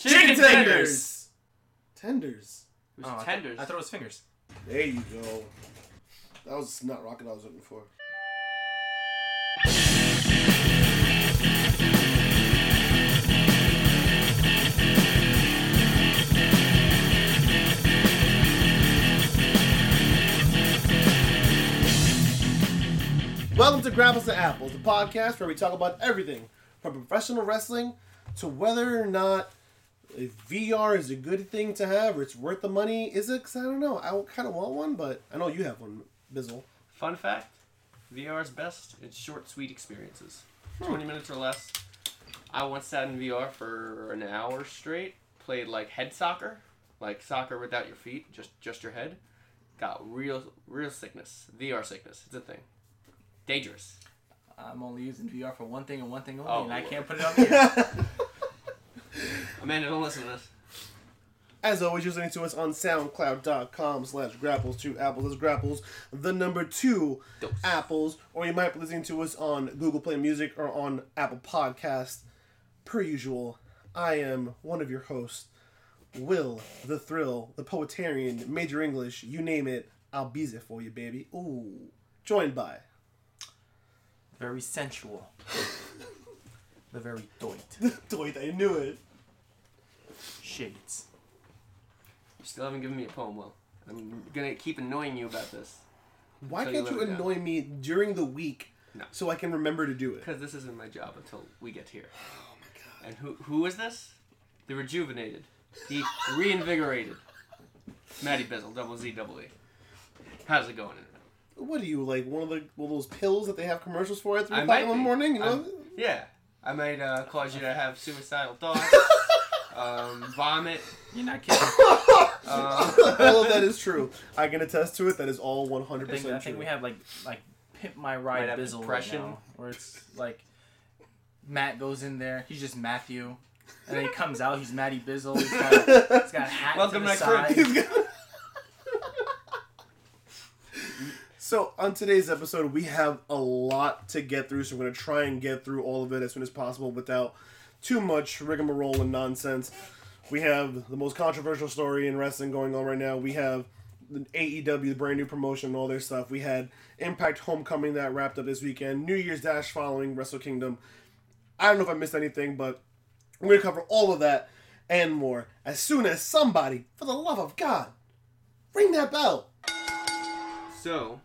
Chicken tenders. Tenders. It was Oh, I thought- tenders. I thought it was fingers. There you go. That was not rocket I was looking for. Welcome to Grapples and Apples, the podcast where we talk about everything from professional wrestling to whether or not if VR is a good thing to have or it's worth the money. Is it? 'Cause I don't know. I kind of want one, but I know you have one, Bizzle. Fun fact: VR's best. It's short, sweet experiences. Hmm. Twenty minutes or less. I once sat in VR for an hour straight. Played like head soccer, like soccer without your feet, just just your head. Got real real sickness. VR sickness. It's a thing. Dangerous. I'm only using VR for one thing and one thing only, Oh, and I can't put it on here. Amanda, don't listen to this. As always, you're listening to us on SoundCloud.com slash grapples two apples. That's grapples, the number two Dose. apples. Or you might be listening to us on Google Play Music or on Apple Podcast. Per usual, I am one of your hosts, Will, the Thrill, the Poetarian, Major English, you name it, I'll be there for you, baby. Ooh. Joined by very sensual. the very doit. Doit, I knew it. Shades. You still haven't given me a poem, Will. I'm gonna keep annoying you about this Why Until you can't you live it down. annoy me during the week No. so I can remember to do it? because this isn't my job until we get here. Oh my god. And who who is this? The rejuvenated, the reinvigorated, Matty Bizzle, double Z, double E. How's it going? Internet? What are you like? One of the one of those pills that they have commercials for at three I o'clock might in the be. morning? You know, I'm- Yeah, I might uh, cause you to have suicidal thoughts, um, vomit. You're not kidding. Uh, all of that is true. I can attest to it. That is all one I hundred think, I percent think true. we have like like pimp my Might ride bizzle right now, where it's like Matt goes in there, he's just Matthew, and then he comes out, he's Matty Bizzle. He's got, he's got a hat Welcome to the to side. Got- so on today's episode, we have a lot to get through. So we're gonna try and get through all of it as soon as possible without too much rigmarole and nonsense. We have the most controversial story in wrestling going on right now. We have the AEW, the brand new promotion, and all their stuff. We had Impact Homecoming that wrapped up this weekend. New Year's Dash following Wrestle Kingdom. I don't know if I missed anything, but we're gonna cover all of that and more as soon as somebody, for the love of God, ring that bell. so,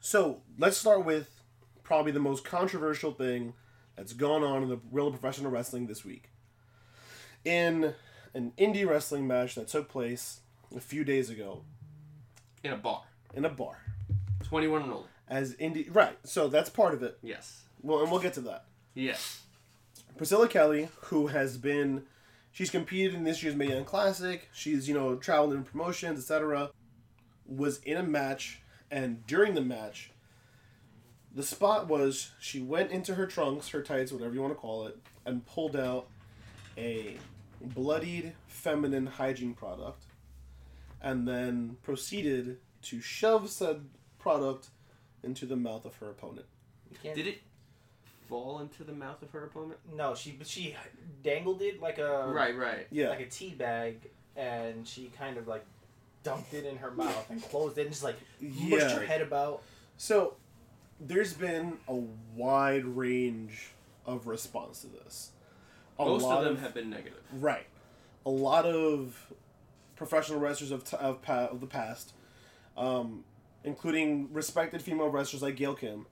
So let's start with probably the most controversial thing that's gone on in the real professional wrestling this week. In an indie wrestling match that took place a few days ago in a bar, in a bar, 21 and older. as indie right. So that's part of it. Yes. Well, and we'll get to that. Yes. Priscilla Kelly, who has been, she's competed in this year's Mae Young Classic. She's you know traveled in promotions, etc. Was in a match, and during the match, the spot was she went into her trunks, her tights, whatever you want to call it, and pulled out a bloodied feminine hygiene product, and then proceeded to shove said product into the mouth of her opponent. Did it fall into the mouth of her opponent? No, she but she dangled it like a Right, right. Yeah. like a tea bag, and she kind of like dumped it in her mouth and closed it and just like mushed Yeah. her head about. So, there's been a wide range of response to this. A Most lot of them have been negative. right. A lot of professional wrestlers of, t- of, pa- of the past, um, including respected female wrestlers like Gail Kim,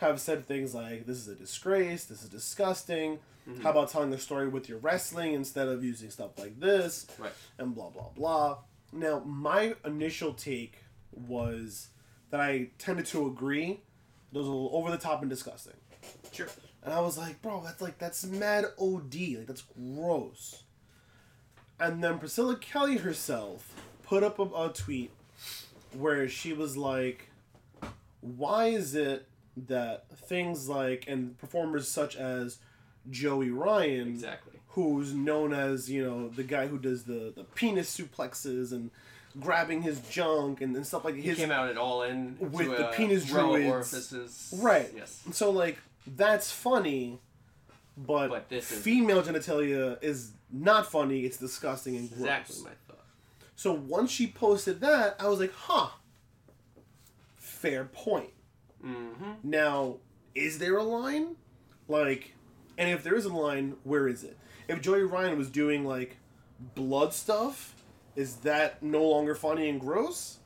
have said things like, "This is a disgrace. This is disgusting. How about telling the story with your wrestling instead of using stuff like this?" Right. and blah blah blah. Now, my initial take was that I tended to agree. It was a little over the top and disgusting. Sure. And I was like, bro, that's like that's mad OD. Like that's gross. And then Priscilla Kelly herself put up a, a tweet where she was like, "Why is it that things like and performers such as Joey Ryan, Exactly. who's known as you know the guy who does the the penis suplexes and grabbing his junk and, and stuff like He came out at all in with the uh, penis druids. orifices. Right. Yes. So like that's funny, but, But this is- female genitalia is not funny. It's disgusting and gross. Exactly my thought. So once she posted that, I was like, huh. Fair point. Mm-hmm. Now, is there a line? Like, and if there is a line, where is it? If Joey Ryan was doing like blood stuff, is that no longer funny and gross?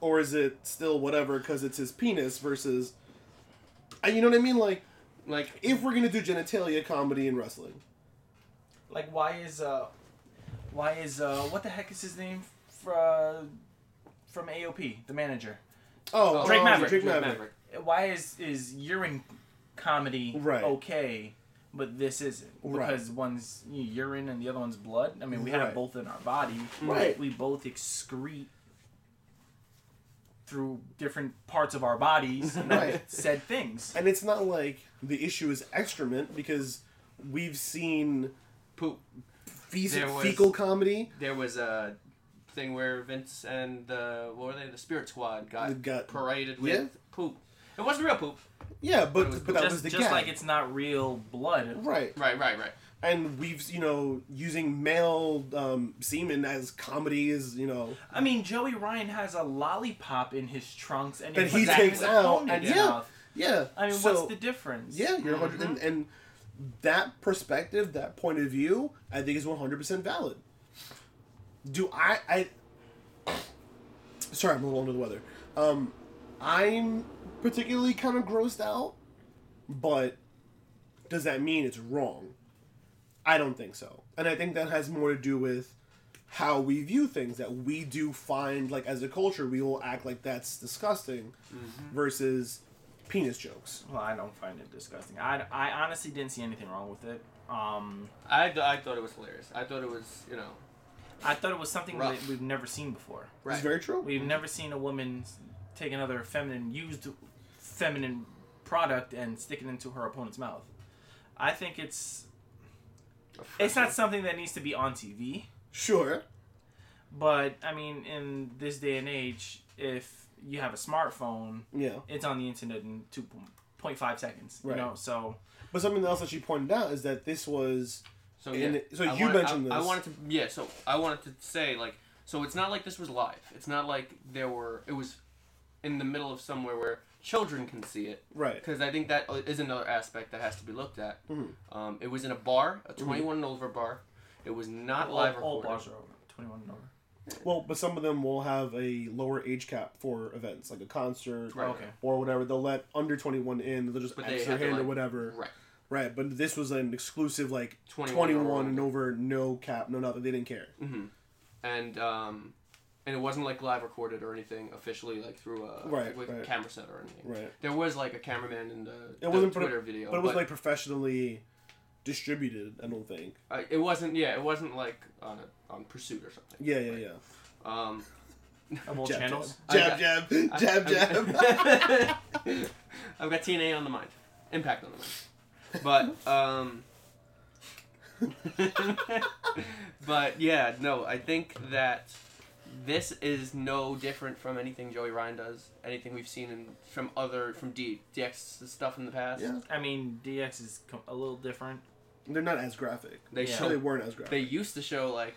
Or is it still whatever because it's his penis versus. Uh, You know what I mean? Like, Like if we're gonna do genitalia comedy in wrestling, Like, why is uh, why is uh, what the heck is his name? For, uh, from AOP, the manager. oh, Drake um, Maverick. Drake Maverick. Why is is urine comedy Right. okay, but this isn't? Right. Because one's urine and the other one's blood. I mean, we Right. have both in our body. Right. We both excrete through different parts of our bodies you know, Right. said things. And it's not like the issue is excrement because we've seen poop. fe- There was- fecal comedy. There was a thing where Vince and the what were they? The Spirit Squad got, Got- paraded with yeah. poop. It wasn't real poop. Yeah, but, It was but that just was the just gag. like it's not real blood. right. Right, right, right. And we've you know using male um, semen as comedy is you know I mean, Joey Ryan has a lollipop in his trunks and That he, he takes it out, his and mouth. yeah. yeah. I mean, so, what's the difference? yeah you're 100 and, and that perspective that point of view I think is one hundred percent valid. Do I I sorry I'm a little under the weather. Um, I'm particularly kind of grossed out, but does that mean it's wrong? I don't think so. And I think that has more to do with how we view things that we do find like as a culture we will act like that's disgusting versus penis jokes. Well, I don't find it disgusting. I, I honestly didn't see anything wrong with it. Um, I, I thought it was hilarious. I thought it was you know I thought it was something Rough. that we've never seen before. right. It's very true. We've never seen a woman take another feminine, used feminine product and stick it into her opponent's mouth. I think it's it's not something that needs to be on TV, Sure. but I mean, in this day and age, if you have a smartphone, Yeah. it's on the internet in two point five seconds. Right. You know, so But something else that she pointed out is that this was So And yeah, it- so I you wanted- mentioned I, I wanted to yeah. So I wanted to say like so it's not like this was live. It's not like there were it was in the middle of somewhere where children can see it right. because I think that is another aspect that has to be looked at. Mhm. Um, it was in a bar, a 21 and over bar. It was not all, live all recorded. bars are over twenty one and over. Well, but some of them will have a lower age cap for events, like a concert Right. Okay. or whatever. They'll let under twenty one in. They'll just But X they their have to, hand or whatever. Right. Right. But this was an exclusive, like 21 twenty or one and over, no cap, no nothing. They didn't care. hmm And um, and it wasn't like live recorded or anything officially like through a Right, with right. camera set or anything. Right. There was like a cameraman in the, It the wasn't, but it- Twitter video, But it was like professionally distributed. I don't think. uh, it wasn't. Yeah, it wasn't like on a, on Pursuit or something. Yeah, yeah, yeah. Um, Of all Jab, channels. I Jab, got- jab, I- jab, jab. I've- I've got TNA on the mind. Impact on the mind. But um But yeah, no, I think that this is no different from anything Joey Ryan does, anything we've seen in, from other from D DX stuff in the past. yeah, I mean, DX is com- a little different. they're not as graphic. They Yeah. No, they weren't as graphic. they used to show like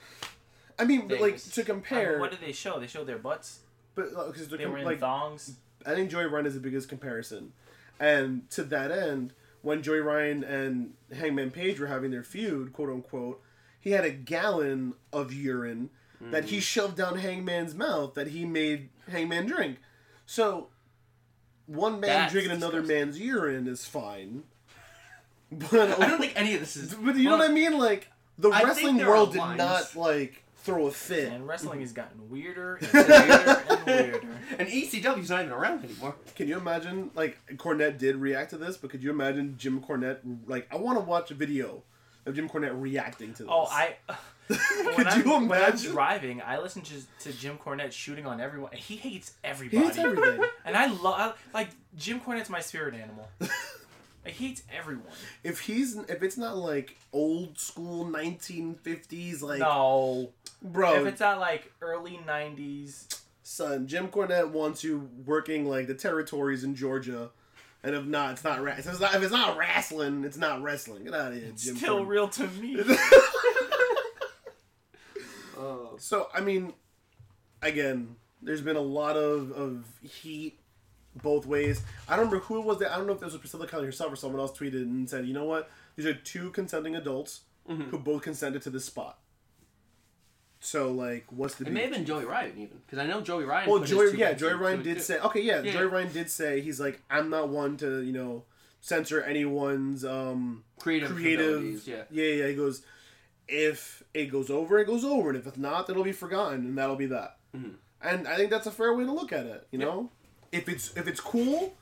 I mean, but like things. to I mean, compare, what did they show? They showed their butts. but uh, because They were in like thongs. I think Joey Ryan is the biggest comparison. And to that end, when Joey Ryan and Hangman Page were having their feud, quote unquote, he had a gallon of urine that Mm. he shoved down Hangman's mouth that he made Hangman drink. So one man That's drinking another disgusting. man's urine is fine. But I don't think any of this is but you know what I mean? Like the I wrestling world did lines. not like throw a fit. And wrestling has gotten weirder and weirder and weirder. and ECW's not even around anymore. Can you imagine, like, Cornette did react to this, but could you imagine Jim Cornette, like, I want to watch a video of Jim Cornette reacting to this. Oh, I. could When I'm, you imagine? driving, I listen to, to Jim Cornette shooting on everyone. He hates everybody. He hates everything. And I love like Jim Cornette's my spirit animal. Like, he hates everyone. if he's, if it's not, like, old school 1950s, like, no, bro, if it's not like early '90s, son, Jim Cornette wants you working, like, the territories in Georgia, And if not, it's not. Ra- if, it's not if it's not wrestling, it's not wrestling. Get out of here, Jim. Still Thornton. real to me. So I mean, again, there's been a lot of, of heat both ways. I don't remember who it was that I don't know if this was Priscilla Kelly herself or someone else tweeted and said, you know what? These are two consenting adults Mm-hmm. who both consented to this spot. So like, what's the? It may have been Joey Ryan even because I know Joey Ryan. Well, Joey, yeah, Joey Ryan did too. say, okay, yeah, Yeah, Joey yeah. Ryan did say he's like, I'm not one to you know censor anyone's um creative, creative. Yeah. yeah, yeah. He goes, if it goes over, it goes over, and if it's not, it'll be forgotten, and that'll be that. Mhm. And I think that's a fair way to look at it. You know, if it's if it's cool,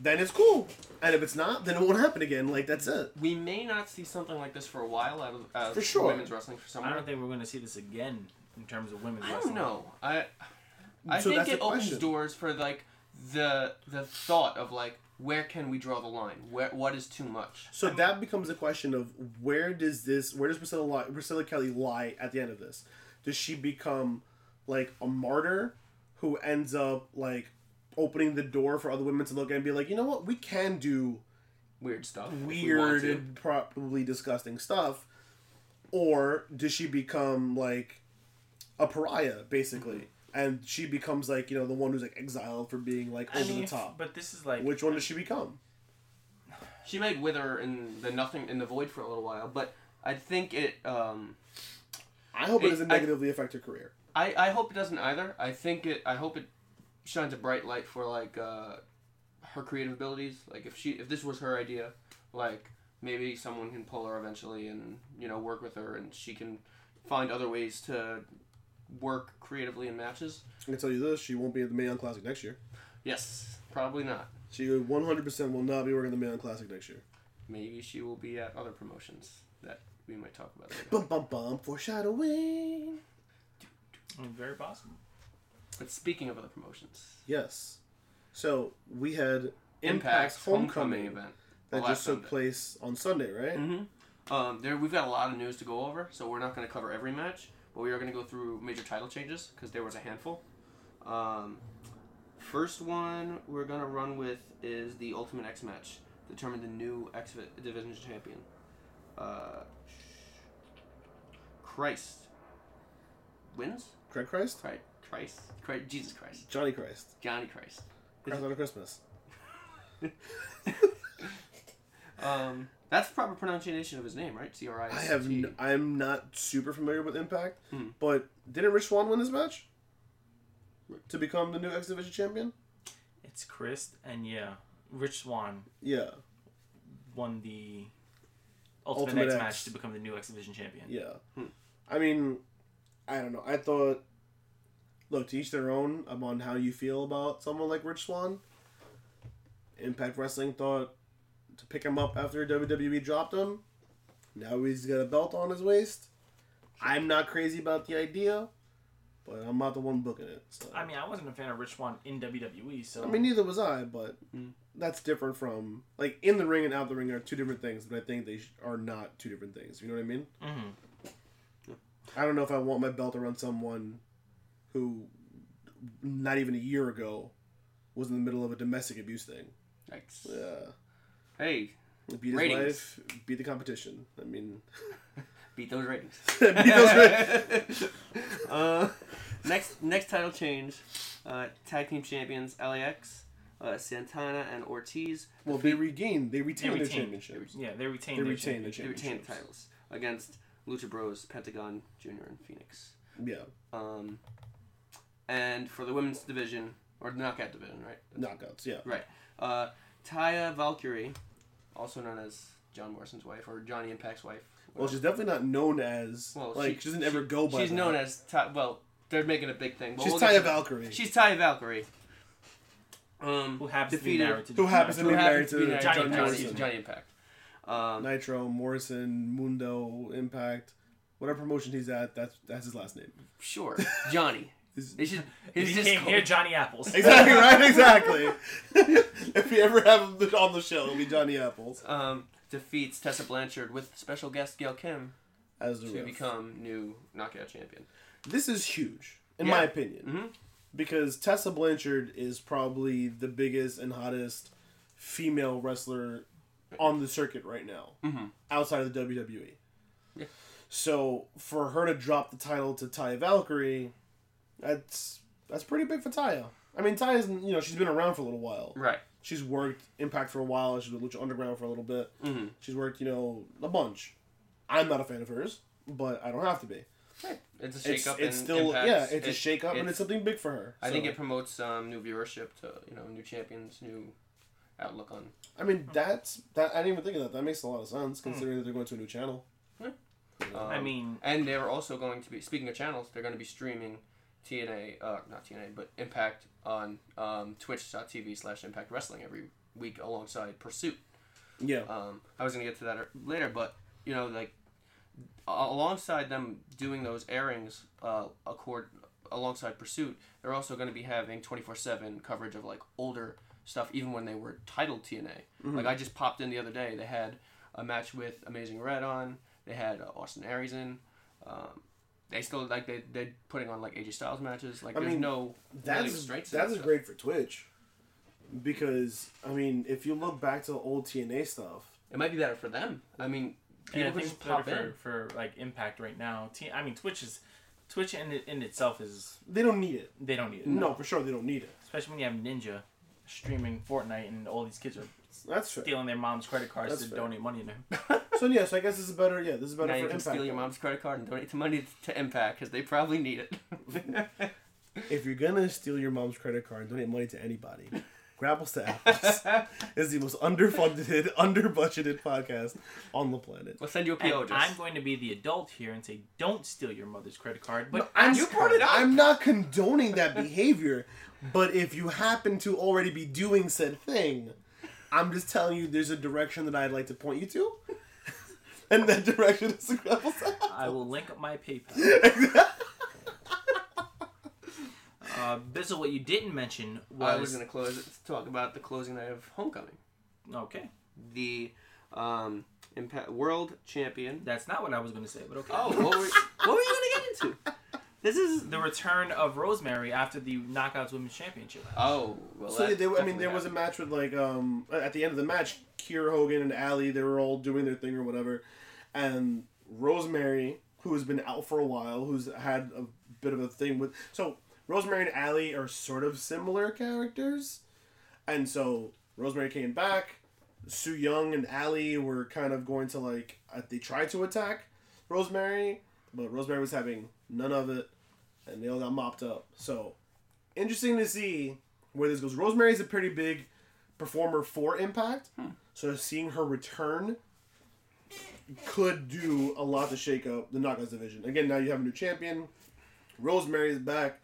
then it's cool, and if it's not, then it won't happen again. Like that's it. We may not see something like this for a while out of, out For sure. women's wrestling for some I don't think we're going to see this again in terms of women's I wrestling. don't know. I I So think it opens question. doors for like the the thought of like where can we draw the line? Where what is too much? So that becomes a question of where does this, where does Priscilla, lie, Priscilla Kelly lie at the end of this? Does she become like a martyr who ends up like opening the door for other women to look at and be like, you know what, we can do Weird stuff. if we weird and probably disgusting stuff, or does she become like a pariah basically, and she becomes like you know the one who's like exiled for being like I over mean, the top? but this is like Which one does she become? She might wither in the nothing in the void for a little while, but I think it. Um, I hope it It- doesn't I- negatively affect her career. I I hope it doesn't either. I think it. I hope it shines a bright light for like uh, her creative abilities. Like if she if this was her idea, like maybe someone can pull her eventually and you know work with her and she can find other ways to work creatively in matches. I can tell you this: she won't be at the Mae Young Classic next year. Yes, probably not. She 100% will not be working the Mae Young Classic next year. Maybe she will be at other promotions that we might talk about later. Bum bum bum. Foreshadowing. I mean, very possible. But speaking of other promotions, Yes. So we had Impact's Impact's homecoming, homecoming event that just took Sunday. place on Sunday, right? Mm-hmm. Um, there we've got a lot of news to go over, so we're not going to cover every match, but we are going to go through major title changes because there was a handful. Um, first one we're going to run with is the Ultimate X match, determine the new X Division champion. Uh, Christ wins. Craig Christ, Christ, Christ, Christ, Jesus Christ, Johnny Christ, Johnny Christ. Christ on Christmas. Um, that's the proper pronunciation of his name, right? C R I. I have. N- I'm not super familiar with Impact, Hmm. but didn't Rich Swann win this match to become the new X Division champion? It's Chris and yeah, Rich Swann Yeah, won the Ultimate, Ultimate X, X. match to become the new X Division champion. yeah. Hmm. I mean, I don't know. I thought. Look, to each their own. I'm on how you feel about someone like Rich Swann. Impact Wrestling thought to pick him up after WWE dropped him. Now he's got a belt on his waist. I'm not crazy about the idea, but I'm not the one booking it. So. I mean, I wasn't a fan of Rich Swann in WWE, so I mean, neither was I, but Mm. that's different from like in the ring and out the ring are two different things. But I think they are not two different things. You know what I mean? Mhm. I don't know if I want my belt around someone who, not even a year ago, was in the middle of a domestic abuse thing. Yikes. Yeah, Hey, beat his Ratings. wife, beat the competition. I mean, beat those ratings. beat those ratings. uh, next next title change, uh, tag team champions LAX, uh, Santana and Ortiz. Well, they regained, they retained They their retained. championships. yeah, they retained. They their retained the championship. They retained the titles against Lucha Bros, Pentagon Junior, and Fénix. Yeah, Um, and for the women's division or the knockout division, right? knockouts. Yeah, Right. Uh, Taya Valkyrie, also known as John Morrison's wife or Johnny Impact's wife. well, she's definitely not known as Well, like she- she, doesn't ever go by. She's that. known as Ty. Well, they're making a big thing. but She's we'll get Taya. Valkyrie, She's Taya Valkyrie. Um, Who happens defeated, to be married to who happens to be married to be to married Johnny Johnny, Impact. Johnny, Johnny Impact. Um, Nitro, Morrison, Mundo, Impact, whatever promotion he's at. That's that's his last name. sure, Johnny. His- They should. If He's you just came called- here, Johnny Apples. exactly right. Exactly. if we ever have him on the show, it'll be Johnny Apples um, defeats Tessa Blanchard with special guest Gail Kim as the to ref. become new knockout champion. This is huge, in Yeah. my opinion, Mhm. because Tessa Blanchard is probably the biggest and hottest female wrestler on the circuit right now, Mm-hmm. outside of the WWE. Yeah. So for her to drop the title to Ty Valkyrie, that's that's pretty big for Taya. I mean, Taya's you know she's been around for a little while. Right. She's worked Impact for a while. She's with Lucha Underground for a little bit. Mm-hmm. She's worked you know a bunch. I'm not a fan of hers, but I don't have to be. It's a shake It's, up. it's in still Impact. yeah, it's a It- shake up and it's- it's something big for her. I think it promotes um, new viewership to you know new champions, new outlook on. I mean that's that. I didn't even think of that. That makes a lot of sense considering that they're going to a new channel. Um, I mean, and they're also going to be speaking of channels. They're going to be streaming TNA, uh, not TNA, but Impact on um, Twitch.tv slash Impact Wrestling every week alongside Pursuit. Yeah. Um, I was gonna get to that er- later, but you know, like alongside them doing those airings, uh, accord alongside Pursuit, they're also going to be having twenty four seven coverage of like older stuff, even when they were titled TNA. Like I just popped in the other day, they had a match with Amazing Red on. They had uh, Austin Aries in. Um, they still like they they're putting on like AJ Styles matches. Like I there's mean, no That's really that's that stuff. great for Twitch. Because I mean, if you look back to the old TNA stuff, It might be better for them. I mean, and I people could think just it's better pop in. for, for like Impact right now. T- I mean, Twitch is Twitch in in itself is they don't need it. they don't need it. No, for sure they don't need it. especially when you have Ninja streaming Fortnite and all these kids are That's fair. stealing their mom's credit cards That's to fair. donate money to them. So yeah, so I guess this is better. Yeah, this is better now for you can Impact. steal your mom's credit card and donate the money to Impact because they probably need it. If you're gonna steal your mom's credit card and donate money to anybody, Grapples to Apples is the most underfunded, under-budgeted podcast on the planet. we'll send you a And PO. Just. I'm going to be the adult here and say, don't steal your mother's credit card, but No, I'm- you brought it up. I'm not condoning that behavior, but if you happen to already be doing said thing, I'm just telling you there's a direction that I'd like to point you to. and that direction is the Grapples. I will link up my PayPal. Uh, Bizzle, what you didn't mention was, I was gonna close it. Talk about the closing night of Homecoming. okay. The um, Impact World Champion. That's not what I was going to say, but okay. Oh, what were, what were you gonna get into? This is the return of Rosemary after the Knockouts Women's Championship. match. oh well. So they, I mean, definitely there was a match with like um at the end of the match, Kier Hogan and Allie, they were all doing their thing or whatever, and Rosemary, who has been out for a while, who's had a bit of a thing with so Rosemary and Allie are sort of similar characters, and so Rosemary came back. Su Yung and Allie were kind of going to like uh, they tried to attack Rosemary, but Rosemary was having none of it, and they all got mopped up. So interesting to see where this goes. Rosemary's a pretty big performer for Impact, hmm. so seeing her return could do a lot to shake up the Knockouts division. Again, now you have a new champion. Rosemary's back.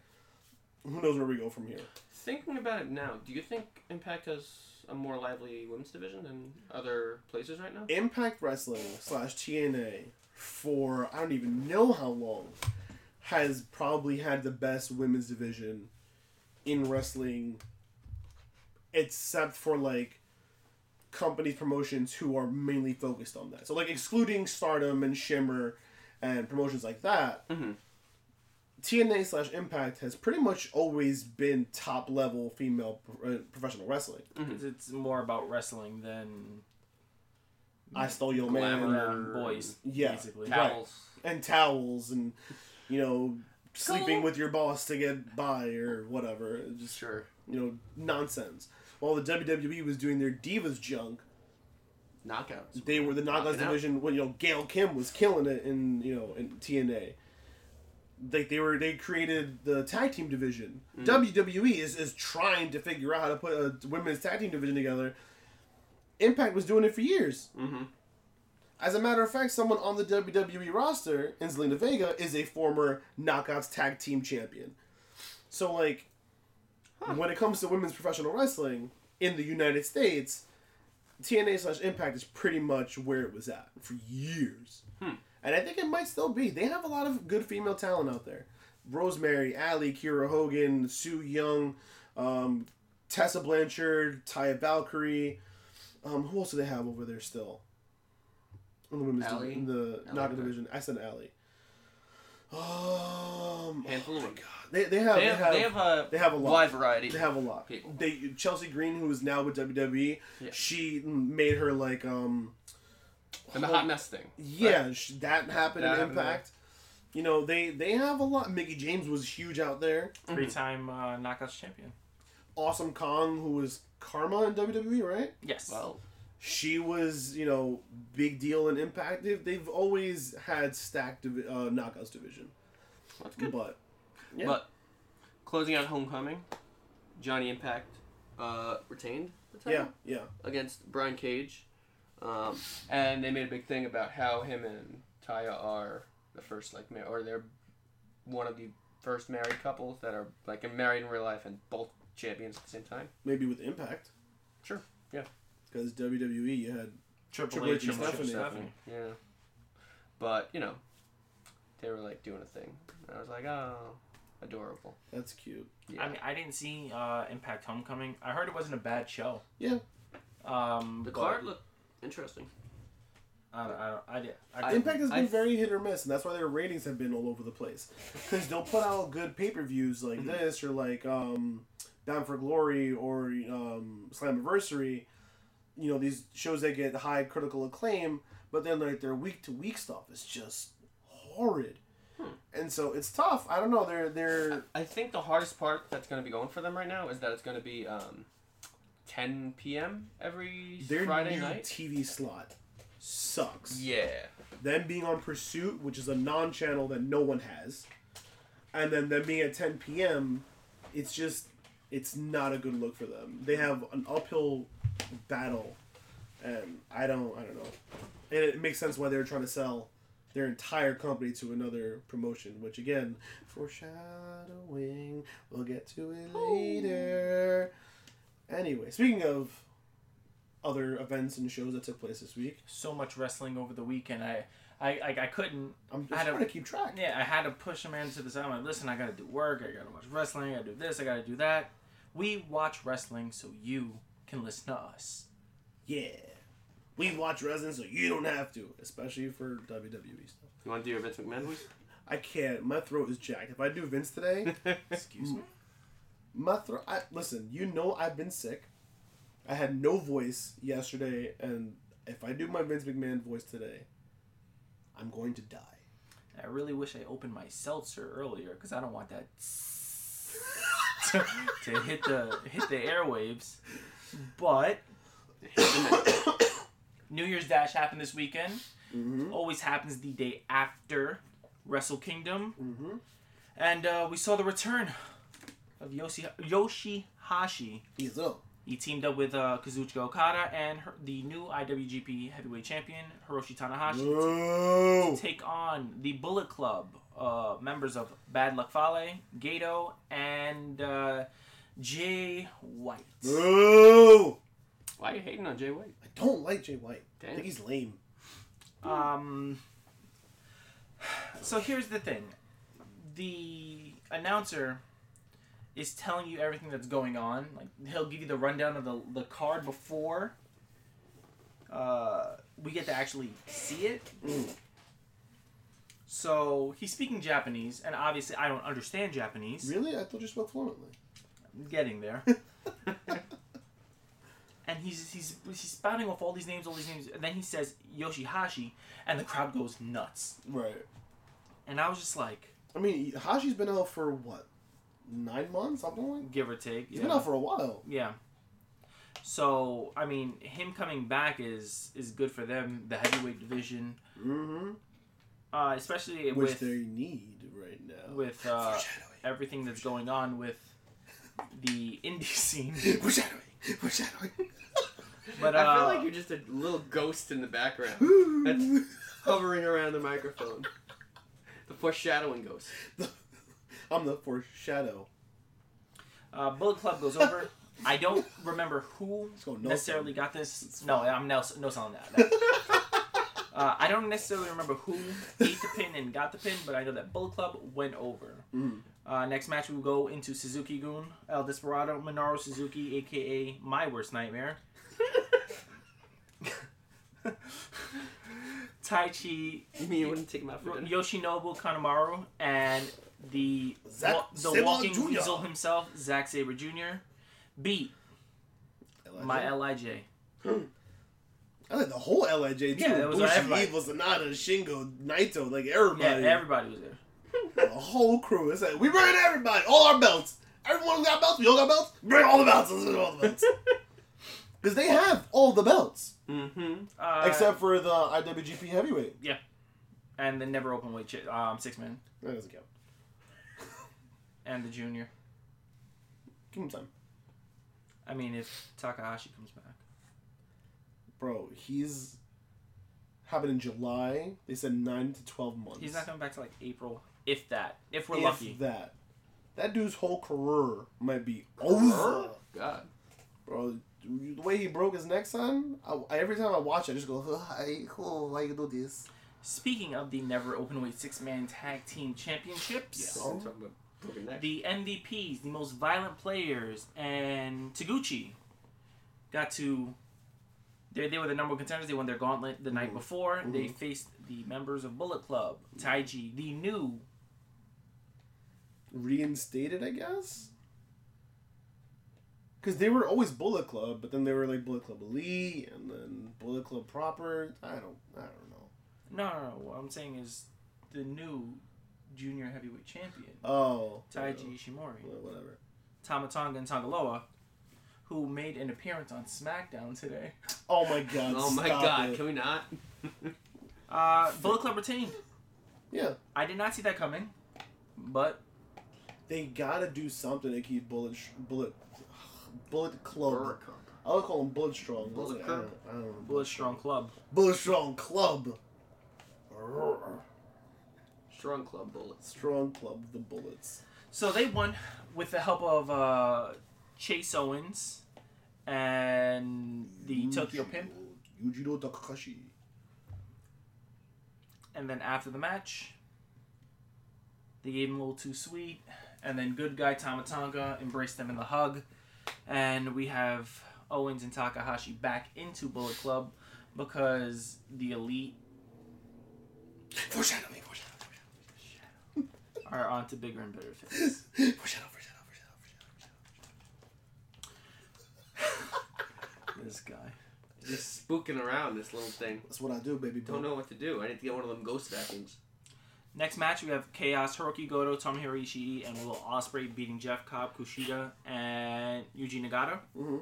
Who knows where we go from here? Thinking about it now, do you think Impact has a more lively women's division than other places right now? Impact Wrestling slash TNA for I don't even know how long has probably had the best women's division in wrestling, except for like companies promotions who are mainly focused on that. So like excluding Stardom and Shimmer and promotions like that. Mhm. TNA slash Impact has pretty much always been top level female pro- uh, professional wrestling. It's, it's more about wrestling than I stole your man. Glamour. boys, Yeah. basically. Right. Towels. and towels and you know sleeping with your boss to get by or whatever just Sure. you know nonsense while the WWE was doing their divas junk Knockouts. they were the knockouts Knocking out. division when you know Gail Kim was killing it in you know in TNA they, they were they created the tag team division WWE is, is trying to figure out how to put a women's tag team division together Impact was doing it for years Mm-hmm. As a matter of fact, someone on the WWE roster, in Zelina Vega, is a former Knockouts Tag Team Champion. So, like, when it comes to women's professional wrestling in the United States, TNA slash Impact is pretty much where it was at for years. Hmm. And I think it might still be. They have a lot of good female talent out there. Rosemary, Allie, Kiera Hogan, Su Yung, um, Tessa Blanchard, Taya Valkyrie. Um, who else do they have over there still? In the women's Allie? divi- in the Allie knockout Black. division. I said Allie. Um, handful of women. They, they have They they have, have they have a they have a lot. wide variety. They have a lot. People. They Chelsea Green, who is now with WWE, Yeah. she made her like um. and the hot mess thing. Yeah, sh that happened That in happened Impact. You know they they have a lot. Mickie James was huge out there. Three time uh, Knockouts champion. Awesome Kong, who was Karma in WWE, right? Yes. Well, She was you know big deal and Impact. They've, they've always had stacked divi- uh, Knockouts division, that's good. but yeah. But closing out Homecoming, Johnny Impact uh, retained the yeah, yeah. against Brian Cage, um, and they made a big thing about how him and Taya are the first like mar- or they're one of the first married couples that are like married in real life and both champions at the same time. Maybe with Impact. Sure, yeah. Because WWE, you had Triple, Triple H H and and Stephanie. Stephanie. Yeah, but you know, they were like doing a thing. And I was like, oh, adorable. that's cute. Yeah. I mean, I didn't see uh, Impact Homecoming. I heard it wasn't a bad show. Yeah. Um, the but card looked interesting. I, don't- I, don't- I, did- I, I- didn't- Impact has been I- very hit or miss, and that's why their ratings have been all over the place. Because they'll put out good pay per views like this, or like um, Bound for Glory, or um, Slammiversary. You know these shows that get high critical acclaim, but then like their week to week stuff is just horrid, and so it's tough. I don't know. They're they're I think the hardest part that's going to be going for them right now is that it's going to be um, 10 p.m. every their Friday new night. TV slot sucks. Yeah. them being on Pursuit, which is a non-channel that no one has, and then them being at 10 p.m., it's just it's not a good look for them. They have an uphill battle, and I don't I don't know. And it makes sense why they're trying to sell their entire company to another promotion, which again, foreshadowing. We'll get to it oh. later. Anyway, speaking of other events and shows that took place this week, so much wrestling over the weekend. I, I, I, I couldn't. I'm just don't- trying to keep track. Yeah, I had to push a man to the side. I'm like, listen, I gotta do work. I gotta watch wrestling. I gotta do this. I gotta do that. We watch wrestling so you can listen to us. Yeah. We watch wrestling so you don't have to, especially for WWE stuff. You want to do your Vince McMahon voice? I can't. My throat is jacked. If I do Vince today, Excuse me. my throat. I, listen, you know I've been sick. I had no voice yesterday, and if I do my Vince McMahon voice today, I'm going to die. I really wish I opened my seltzer earlier because I don't want that to, to hit the hit the airwaves. But New Year's Dash happened this weekend. Mm-hmm. Always happens the day after Wrestle Kingdom, Mm-hmm. and uh, we saw the return of Yoshi Yoshihashi. He's up. He teamed up with uh, Kazuchika Okada and her, the new IWGP Heavyweight Champion Hiroshi Tanahashi Whoa. take on the Bullet Club, uh, members of Bad Luck Fale, Gedo, and uh, Jay White. Whoa. Why are you hating on Jay White? I don't like Jay White. I think he's lame. Um, so here's the thing: the announcer is telling you everything that's going on. Like he'll give you the rundown of the the card before uh, we get to actually see it. Mm. So he's speaking Japanese, and obviously I don't understand Japanese. Really? I thought you spoke fluently. I'm getting there. and he's he's he's spouting off all these names, all these names, and then he says Yoshihashi, and the crowd goes nuts. Right. And I was just like, I mean, Hashi's been out for what? Nine months? Something like give or take. He's yeah. been out for a while. yeah. So I mean, him coming back is is good for them. The heavyweight division, Mm-hmm. uh, especially Which with they need right now. with uh, everything that's going on with the indie scene. Foreshadowing. Foreshadowing. But I feel uh, like you're just a little ghost in the background that's hovering around the microphone. The foreshadowing ghost. I'm the foreshadow. Uh, Bullet Club goes over. I don't remember who Let's go, Nelson. necessarily got this. No, I'm Nelson. No selling that. uh, I don't necessarily remember who ate the pin and got the pin, but I know that Bullet Club went over. Mm. Uh, next match, we will go into Suzuki Gun, El Desperado, Minoru Suzuki, aka my worst nightmare. Taichi. mean you wouldn't take him out for dinner? Yoshinobu Kanemaru and the Zack wa- the Sabre walking Jr.. weasel himself, Zack Sabre Jr. beat my Lij. I like the whole Lij too. Yeah, it was Bushi, everybody. Evil, Sanada, Shingo, Naito, like everybody. Yeah, everybody. everybody was there. the whole crew. It's like we bring everybody, all our belts. Everyone got belts. We all got belts. Bring all the belts. Let's bring all the belts. Because they have all the belts Mm-hmm. Uh, except for the IWGP Heavyweight. Yeah. And the never open weight chi- um, six man That doesn't count. and the junior. Give him time, I mean, if Takahashi comes back, bro. He's happened in July. They said nine to twelve months. he's not coming back to like April, if that. If we're if lucky. that. That dude's whole career might be over, God. bro. The way he broke his neck, son. I, every time I watch it, I just go, "Hi, oh, why you do this?" Speaking of the never open weight six man tag team championships. Yeah. I'm talking about broken neck. the MVPs, the most violent players, and Taguchi got to. They, they were the number one contenders. They won their gauntlet the night Mhm. before. They Mhm. faced the members of Bullet Club, Taiji, the new. Reinstated, I guess. Because they were always Bullet Club, but then they were like Bullet Club Elite and then Bullet Club proper. I don't, I don't know. No, no, no. What I'm saying is the new junior heavyweight champion, Oh, Taiji Ishimori, Well, whatever. Tama Tonga and Tanga Loa, who made an appearance on SmackDown today. Oh my god! oh my stop God! it. Can we not? Uh, Bullet Club retained. Yeah, I did not see that coming, but they gotta do something to keep Bullet, sh- Bullet, Bullet Club. Burr I would call them Bullet Strong. Bullet I Club? don't, I don't know. Bullet Strong Club. Bullet Strong Club. Strong Club Bullets. Strong Club, the Bullets. So they won with the help of uh, Chase Owens and the Tokyo Pimp. Yujiro Takahashi. And then after the match, they gave him a little too sweet. And then good guy Tama Tonga embraced them in the hug. And we have Owens and Takahashi back into Bullet Club because the Elite Foreshadowing, foreshadowing, are on to bigger and better things. foreshadowing. Foreshadow, foreshadow, foreshadow, this guy. Just spooking around this little thing. That's what I do, baby. Don't know what to do. I need to get one of them ghost vacuums. Next match, we have Chaos, Hiroki Goto, Tomohiro Ishii, and Will Ospreay beating Jeff Cobb, Kushida, and Yuji Nagata. hmm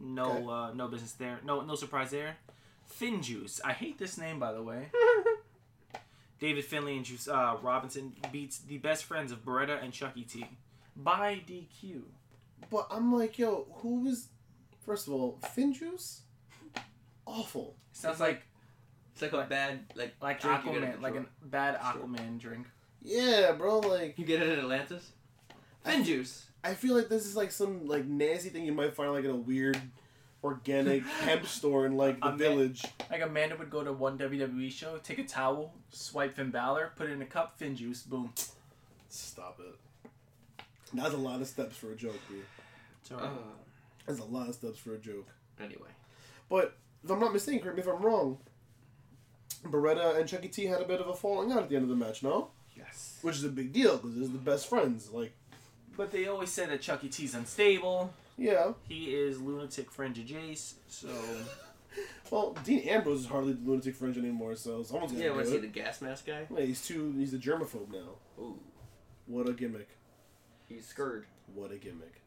No, Okay. uh, no business there. No, no surprise there. Finn Juice. I hate this name, by the way. David Finlay and Juice uh, Robinson beats the best friends of Beretta and Chucky T by DQ. But I'm like, yo, who was? First of all, Finn Juice. Awful. Sounds like It's like a bad like like drink you get Aquaman, like a store. bad Sure. Aquaman drink. Yeah, bro. Like, You get it in Atlantis. Fin juice. I feel like this is like some like nasty thing you might find like in a weird, organic hemp store in like the A man- village. Like Amanda would go to one WWE show, take a towel, swipe Finn Balor, put it in a cup, Finn Juice, boom. Stop it. That's a lot of steps for a joke, dude. It's alright. Uh, That's a lot of steps for a joke. anyway. But if I'm not mistaken, correct me if I'm wrong. Beretta and Chucky T had a bit of a falling out at the end of the match, no? Yes. Which is a big deal because they're the best friends. Like, But they always said that Chucky T's unstable. yeah. He is lunatic fringe Jace, so Well, Dean Ambrose is hardly the lunatic fringe anymore, so someone's gonna Yeah, was he the gas mask guy? Yeah, he's too. He's a germaphobe now. Ooh, What a gimmick! he's scared. What a gimmick!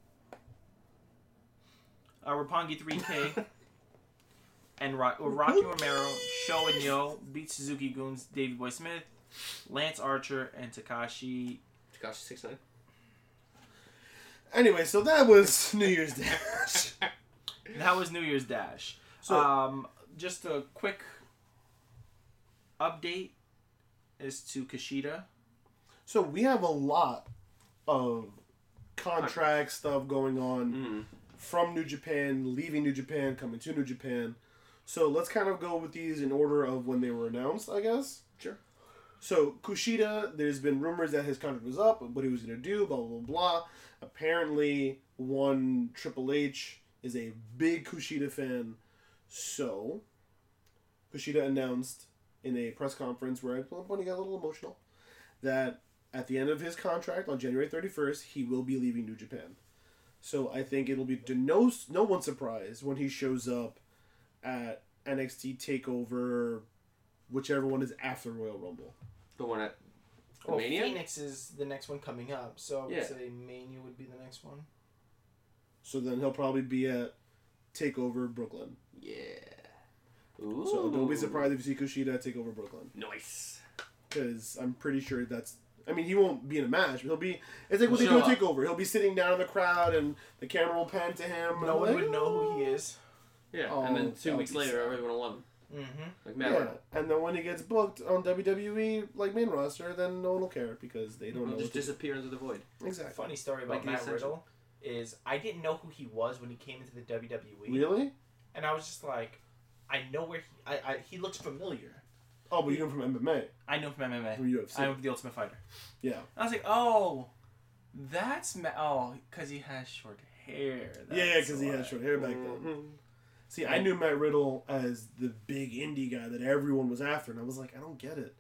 uh, Roppongi 3K and Ro- Rocky Romero, Sho and Yoh beat Suzuki Goons, Davey Boy Smith, Lance Archer, and Takashi. Takashi six nine. Anyway, so that was New Year's Dash. That was New Year's Dash. So- um, just a quick update as to Kushida. so we have a lot of contract stuff going on Mm. from New Japan, leaving New Japan, coming to New Japan. So let's kind of go with these in order of when they were announced, I guess. Sure. So Kushida, there's been rumors that his contract was up, what he was gonna do, blah blah blah. Apparently, one Triple H is a big Kushida fan, so Kushida announced in a press conference where at one point he got a little emotional that at the end of his contract on January 31st, he will be leaving New Japan. So I think it'll be to no no one's surprise when he shows up at NXT Takeover, whichever one is after Royal Rumble. The one at the Well, Mania. Phoenix is the next one coming up, so I would Yeah. say Mania would be the next one. So then he'll probably be at Takeover Brooklyn. Yeah. Ooh. So don't be surprised if you see Kushida at Takeover Brooklyn, Nice. because I'm pretty sure that's. I mean, he won't be in a match, but he'll be. It's like what they He'll do show at Takeover. He'll be sitting down in the crowd, and the camera will pan to him. No one like, would know who he is. Yeah. Oh, and then two weeks later, sad. everyone will love him. Mm-hmm. Like Matt Yeah, Riddle. and then when he gets booked on WWE like main roster, then no one will care because they don't He'll know. just what do. disappear into the void. Exactly. Funny story about Like the Matt Ascension. Riddle is I didn't know who he was when he came into the WWE, Really? and I was just like, I know where he. I, I he looks familiar. Oh, but you know from MMA, I know from MMA. from UFC. I know from the Ultimate Fighter. yeah. I was like, oh, that's Ma- oh, because he has short hair. yeah, yeah, because he had why. short hair back then. Mhm. See, I knew Matt Riddle as the big indie guy that everyone was after, and I was like, I don't get it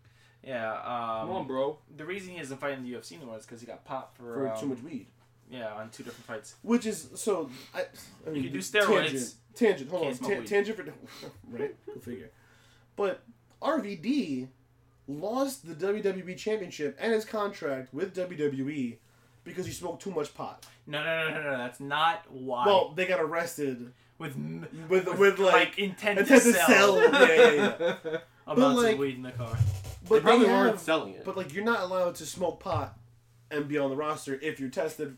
Yeah. Um, Come on, bro. The reason he isn't fighting the UFC anymore is because he got popped for, for um, too much weed. Yeah, on two different fights. Which is so. I, I mean, you do steroids. Tangent. Tangent. Hold on. smoke Ta- tangent for right. Go figure. But RVD lost the WWE Championship and his contract with WWE because he smoked too much pot. No, no, no, no, no. That's not why. Well, they got arrested with m- with with, like, intent, intent to to sell, sell. Yeah, yeah, yeah. amounts like- of weed in the car. But They But probably they weren't selling it. But like, you're not allowed to smoke pot and be on the roster if you're tested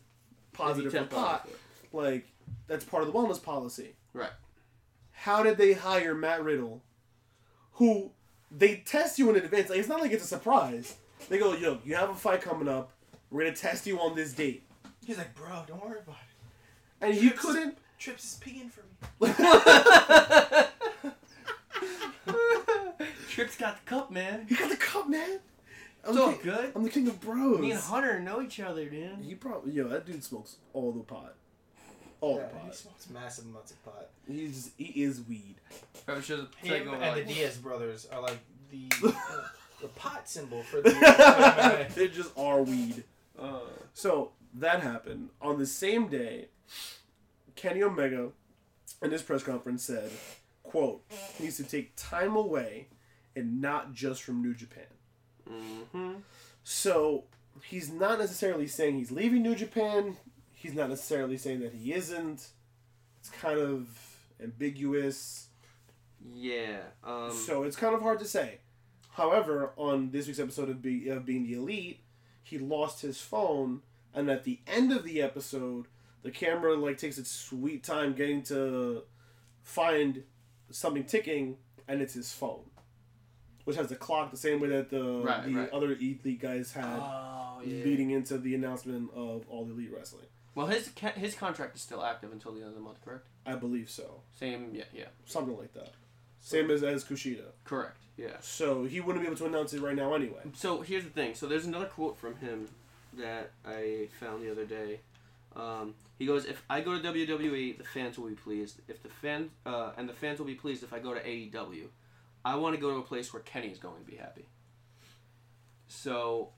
positive If you for pot. positive. Like, that's part of the wellness policy. Right. How did they hire Matt Riddle, who they test you in advance? Like, it's not like it's a surprise. They go, yo, you have a fight coming up. We're gonna test you on this date, He's like, bro, don't worry about it. and you couldn't. Trips is peeing for me. Trips got the cup, man. He got the cup, man. I'm It's the all king- good. I'm the king of bros. Me and Hunter know each other, dude. He probably yo that dude smokes all the pot, all Yeah, the he pot. smokes massive amounts of pot. He's just, he is weed. Probably should Him taken over. and the like- Diaz brothers are like the the pot symbol for the MMA. they just are weed. Uh, So that happened on the same day. Kenny Omega, in his press conference, said, "quote he needs to take time away, and not just from New Japan." mm-hmm. So he's not necessarily saying he's leaving New Japan. He's not necessarily saying that he isn't. It's kind of ambiguous. Yeah. Um, So it's kind of hard to say. However, on this week's episode of, Be- of Being the Elite, he lost his phone, and at the end of the episode, the camera like takes its sweet time getting to find something ticking, and it's his phone, which has the clock the same way that the Right, the right. other Elite guys had, oh yeah. leading into the announcement of All the Elite Wrestling. Well, his ca- his contract is still active until the end of the month, correct? I believe so, Same. Yeah. Yeah. something like that. Same as as Kushida. Correct. Yeah. So he wouldn't be able to announce it right now anyway. So here's the thing. So there's another quote from him that I found the other day. Um, he goes, "If I go to WWE, the fans will be pleased. If the fans uh, and the fans will be pleased if I go to AEW. I want to go to a place where Kenny's going to be happy." So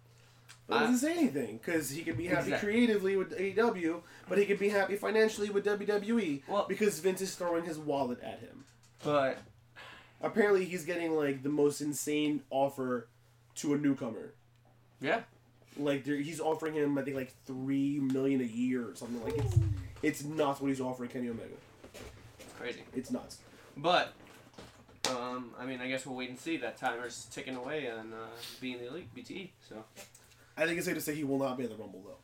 I- doesn't say anything because he could be happy Exactly. creatively with AEW, but he could be happy financially with WWE Well- because Vince is throwing his wallet at him. But Apparently, he's getting like the most insane offer to a newcomer. yeah, Like he's offering him, I think, like three million a year or something. Like it's it's nuts what he's offering Kenny Omega. it's crazy. It's nuts. But um, I mean, I guess we'll wait and see. That timer's ticking away on uh, being the elite BTE. So I think it's safe to say he will not be at the Rumble though.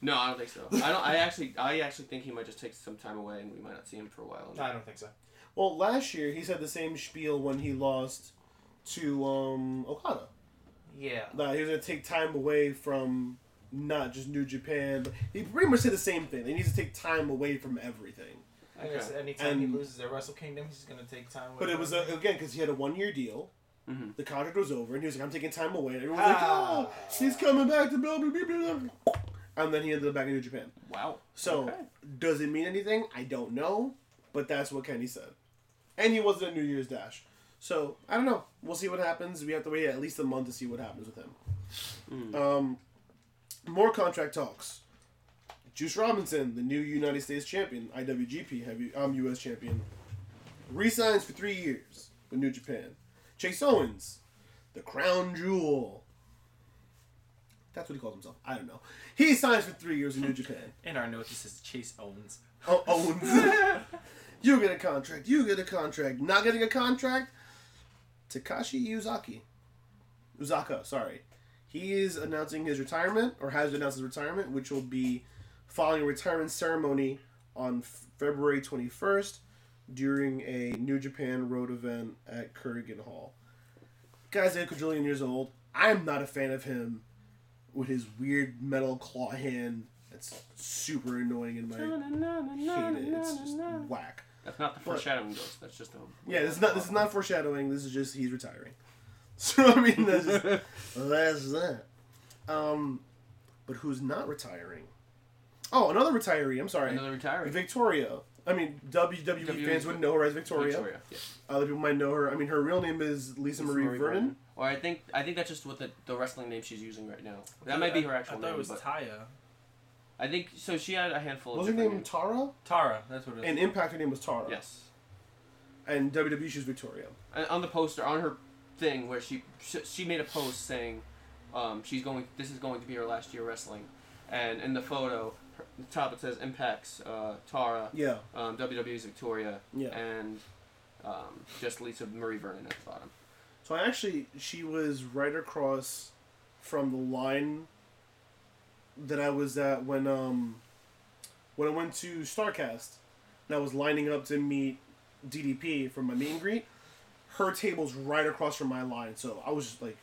no, I don't think so. I don't. I actually, I actually think he might just take some time away, and we might not see him for a while. I don't think so. Well, last year he said the same spiel when he lost to um, Okada. Yeah. that he was gonna take time away from not just New Japan, but he pretty much said the same thing. He needs to take time away from everything. I guess Okay. anytime he loses at Wrestle Kingdom, he's gonna take time. Away but it was uh, again because he had a one year deal. Mhm. The contract was over, and he was like, "I'm taking time away." And everyone was like, Ah. "Oh, he's coming back to blah blah blah blah." blah." And then he ended up back in New Japan. Wow. So Okay. does it mean anything? I don't know, but that's what Kenny said. And he wasn't at New Year's Dash, So I don't know. We'll see what happens. We have to wait at least a month to see what happens with him. Mm. Um, more contract talks. Juice Robinson, the new United States champion, IWGP heavy, um, U.S. champion, resigns for three years with New Japan. Chase Owens, the crown jewel. That's what he calls himself. I don't know. He signs for three years in New Japan. In our notes, it says Chase Owens. Oh, Owens. you get a contract. You get a contract. Not getting a contract. Takashi Uzaki. Iizuka, sorry. He is announcing his retirement, or has announced his retirement, which will be following a retirement ceremony on February 21st during a New Japan Road event at Korakuen Hall. Guy's a quadrillion years old. I'm not a fan of him with his weird metal claw hand. That's super annoying in my hate it. It's just whack. That's not the But- foreshadowing ghost. That's just a. Yeah, this is not this is not foreshadowing. This is just he's retiring. So I mean, that's just, that's that. Um, but who's not retiring? Oh, another retiree. I'm sorry, Another retiree. Victoria. I mean, WWE, WWE fans wouldn't know her as Victoria. Victoria. Yeah. Other people might know her. I mean, her real name is Lisa, Marie, Varon. Or I think I think that's just what the, the wrestling name she's using right now. That might be her actual I thought name. it was but Taya. I think so. She had a handful. Was her name? Tara. Tara, that's what it is. And Impact, her name was Tara. Yes. And WWE, she was Victoria. And on the poster on her thing where she she made a post saying um, she's going this is going to be her last year wrestling and in the photo her, the top it says impacts uh, tara Yeah. um, wwe's victoria Yeah. and um, just lisa marie varon at the bottom So I actually, she was right across from the line that I was at when um when I went to Starcast, and I was lining up to meet DDP for my meet and greet. Her table's right across from my line, so I was just like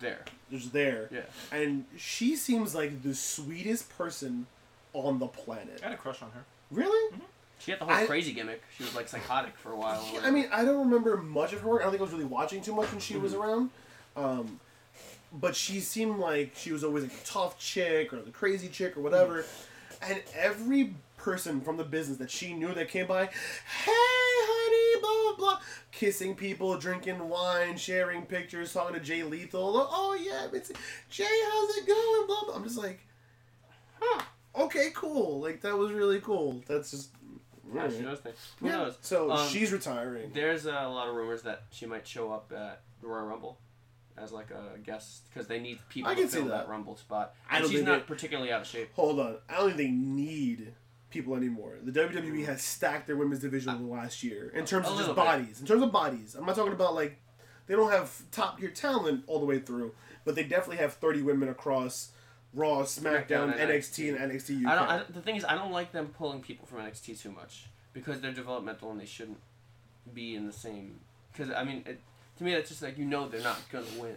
there just there. yeah And she seems like the sweetest person on the planet. I had a crush on her. Really? she had the whole I- crazy gimmick she was like psychotic for a while Yeah, I mean, I don't remember much of her. I don't think I was really watching too much when she was around. Um, but she seemed like she was always a tough chick or the crazy chick or whatever. And every person from the business that she knew that came by, hey, honey, blah, blah, blah, kissing people, drinking wine, sharing pictures, talking to Jay Lethal. Oh, yeah, it's, Jay, how's it going? Blah, blah. I'm just like, huh, okay, cool. Like, that was really cool. That's just. yeah, she knows things who Yeah. knows So Um, she's retiring. there's a lot of rumors that she might show up at the royal rumble as like a guest because they need people I to can see fill that. that. rumble spot I and don't she's think not they- particularly out of shape Hold on. I don't think they need people anymore. The WWE has stacked their women's division in the last year in terms A of just little bit. bodies. In terms of bodies, I'm not talking about like they don't have top tier talent all the way through, but they definitely have 30 women across Raw, SmackDown, SmackDown, and NXT, and NXT UK. I don't, I don't- The thing is, I don't like them pulling people from NXT too much because they're developmental and they shouldn't be in the same. Because I mean, it, to me, that's just like you know they're not gonna win.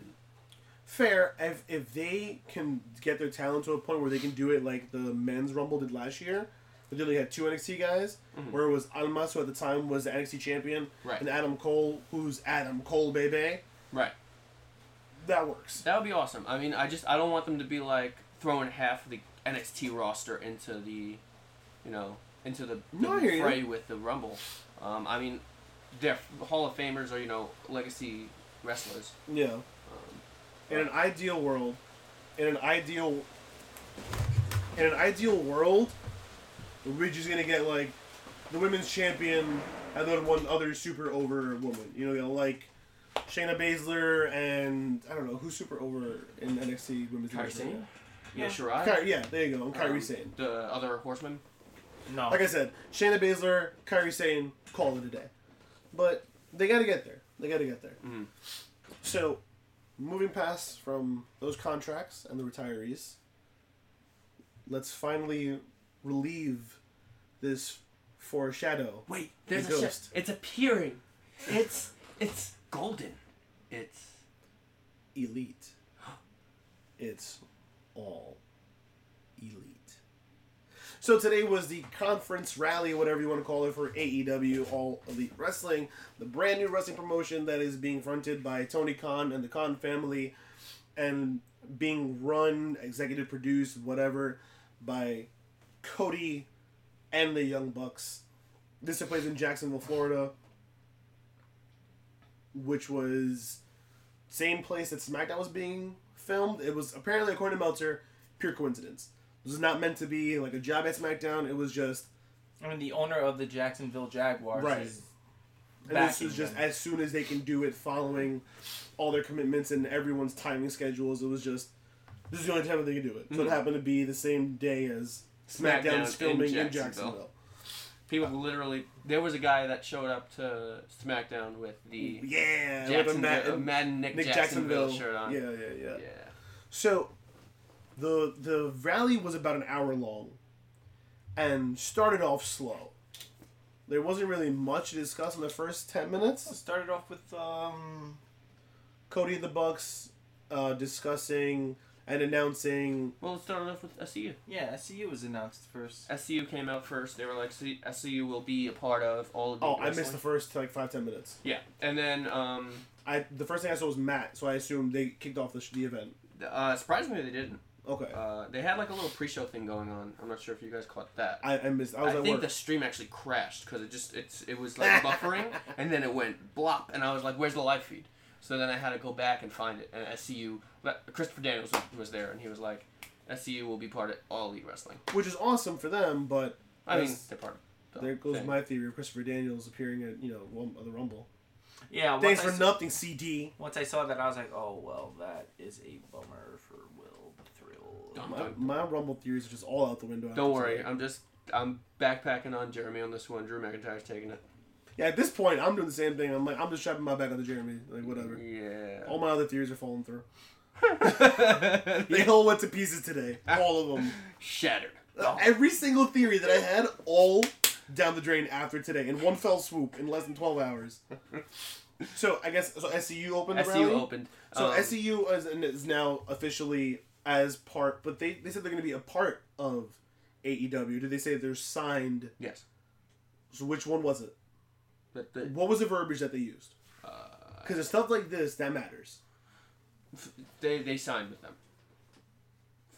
Fair. If if they can get their talent to a point where they can do it like the men's Rumble did last year, they literally had two NXT guys, Mhm. where it was Almas, who at the time was the NXT champion, Right. and Adam Cole, who's Adam Cole, baby. Right. That works. That would be awesome. I mean, I just I don't want them to be like throwing half the NXT roster into the, you know, into the, the No, hear you. fray with the Rumble. Um, I mean, they're Hall of Famers or you know legacy wrestlers. Yeah. Um, In an ideal world, in an ideal, in an ideal world, we're just gonna get like the women's champion and then one other super over woman. You know, like Shayna Baszler and I don't know who's super over in NXT women's Kairi division. Sane? Yeah. Io Shirai? Kairi, yeah, there you go. And Kairi Um, Sane. The other horseman. No. Like I said, Shayna Baszler, Kairi Sane, call it a day. But they got to get there. They got to get there. Mhm. So, moving past from those contracts and the retirees, let's finally relieve this foreshadow. Wait, there's The a ghost. It's appearing. It's it's golden. It's Elite. It's all elite. So today was the conference rally, whatever you want to call it, for AEW All Elite Wrestling, the brand new wrestling promotion that is being fronted by Tony Khan and the Khan family, and being run, executive produced, whatever, by Cody and the Young Bucks. This took place in Jacksonville, Florida. which was same place that SmackDown was being filmed. It was apparently, according to Meltzer, pure coincidence. This is not meant to be like a job at SmackDown. It was just. I mean, the owner of the Jacksonville Jaguars Right. is And this backing was just them. as soon as they can do it, following all their commitments and everyone's timing schedules. It was just this is the only time that they could do it. So it Mhm. happened to be the same day as SmackDown SmackDown's in filming in Jacksonville. Jacksonville. People literally. There was a guy that showed up to SmackDown with the Yeah, with a Jacksonville, Matt- uh, Madden Nick, Nick Jacksonville, Jacksonville shirt on. Yeah, yeah, yeah. yeah. So, the the rally was about an hour long, and started off slow. There wasn't really much to discuss in the first ten It minutes. started off with um Cody and the Bucks uh, discussing and announcing. Well, let's start off with SCU. yeah SCU was announced first. SCU came out first. They were like, "See, SCU will be a part of all of Oh, Elite I missed the first like five ten minutes. Yeah, and then um, I the first thing I saw was Matt, so I assumed they kicked off the, the event. uh, surprisingly, they didn't. Okay, Uh, they had like a little pre-show thing going on. I'm not sure if you guys caught that. I, I missed. I I, at think work. the stream actually crashed because it just it's it was like buffering and then it went blop and I was like, "Where's the live feed?" So then I had to go back and find it. And SCU, but Christopher Daniels was, was there and he was like, "SCU will be part of all Elite Wrestling." which is awesome for them, but I mean, they're part of. The there goes thing. my theory of Christopher Daniels appearing at you know Rum- the Rumble. Yeah, once Thanks I for s- nothing, CD. Once I saw that, I was like, oh well, that is a bummer for Will Thrill. Dun, My, dun. my Rumble theories are just all out the window. Don't worry. I'm just I'm backpacking on Jeremy on this one. Drew McIntyre's taking it. Yeah, at this point, I'm doing the same thing. I'm like, I'm just strapping my back onto Jeremy. Like, whatever. Yeah. All my other theories are falling through. they all went to pieces today. All of them. shattered. Every single theory that I had, all down the drain after today, in one fell swoop, in less than 12 hours. So, I guess, so SCU opened SCU rally? opened. So, um, SCU is, is now officially as part, but they, they said they're going to be a part of AEW. Did they say they're signed? Yes. So, which one was it? But the, What was the verbiage that they used? uh, Because it's stuff like this that matters. they they signed with them.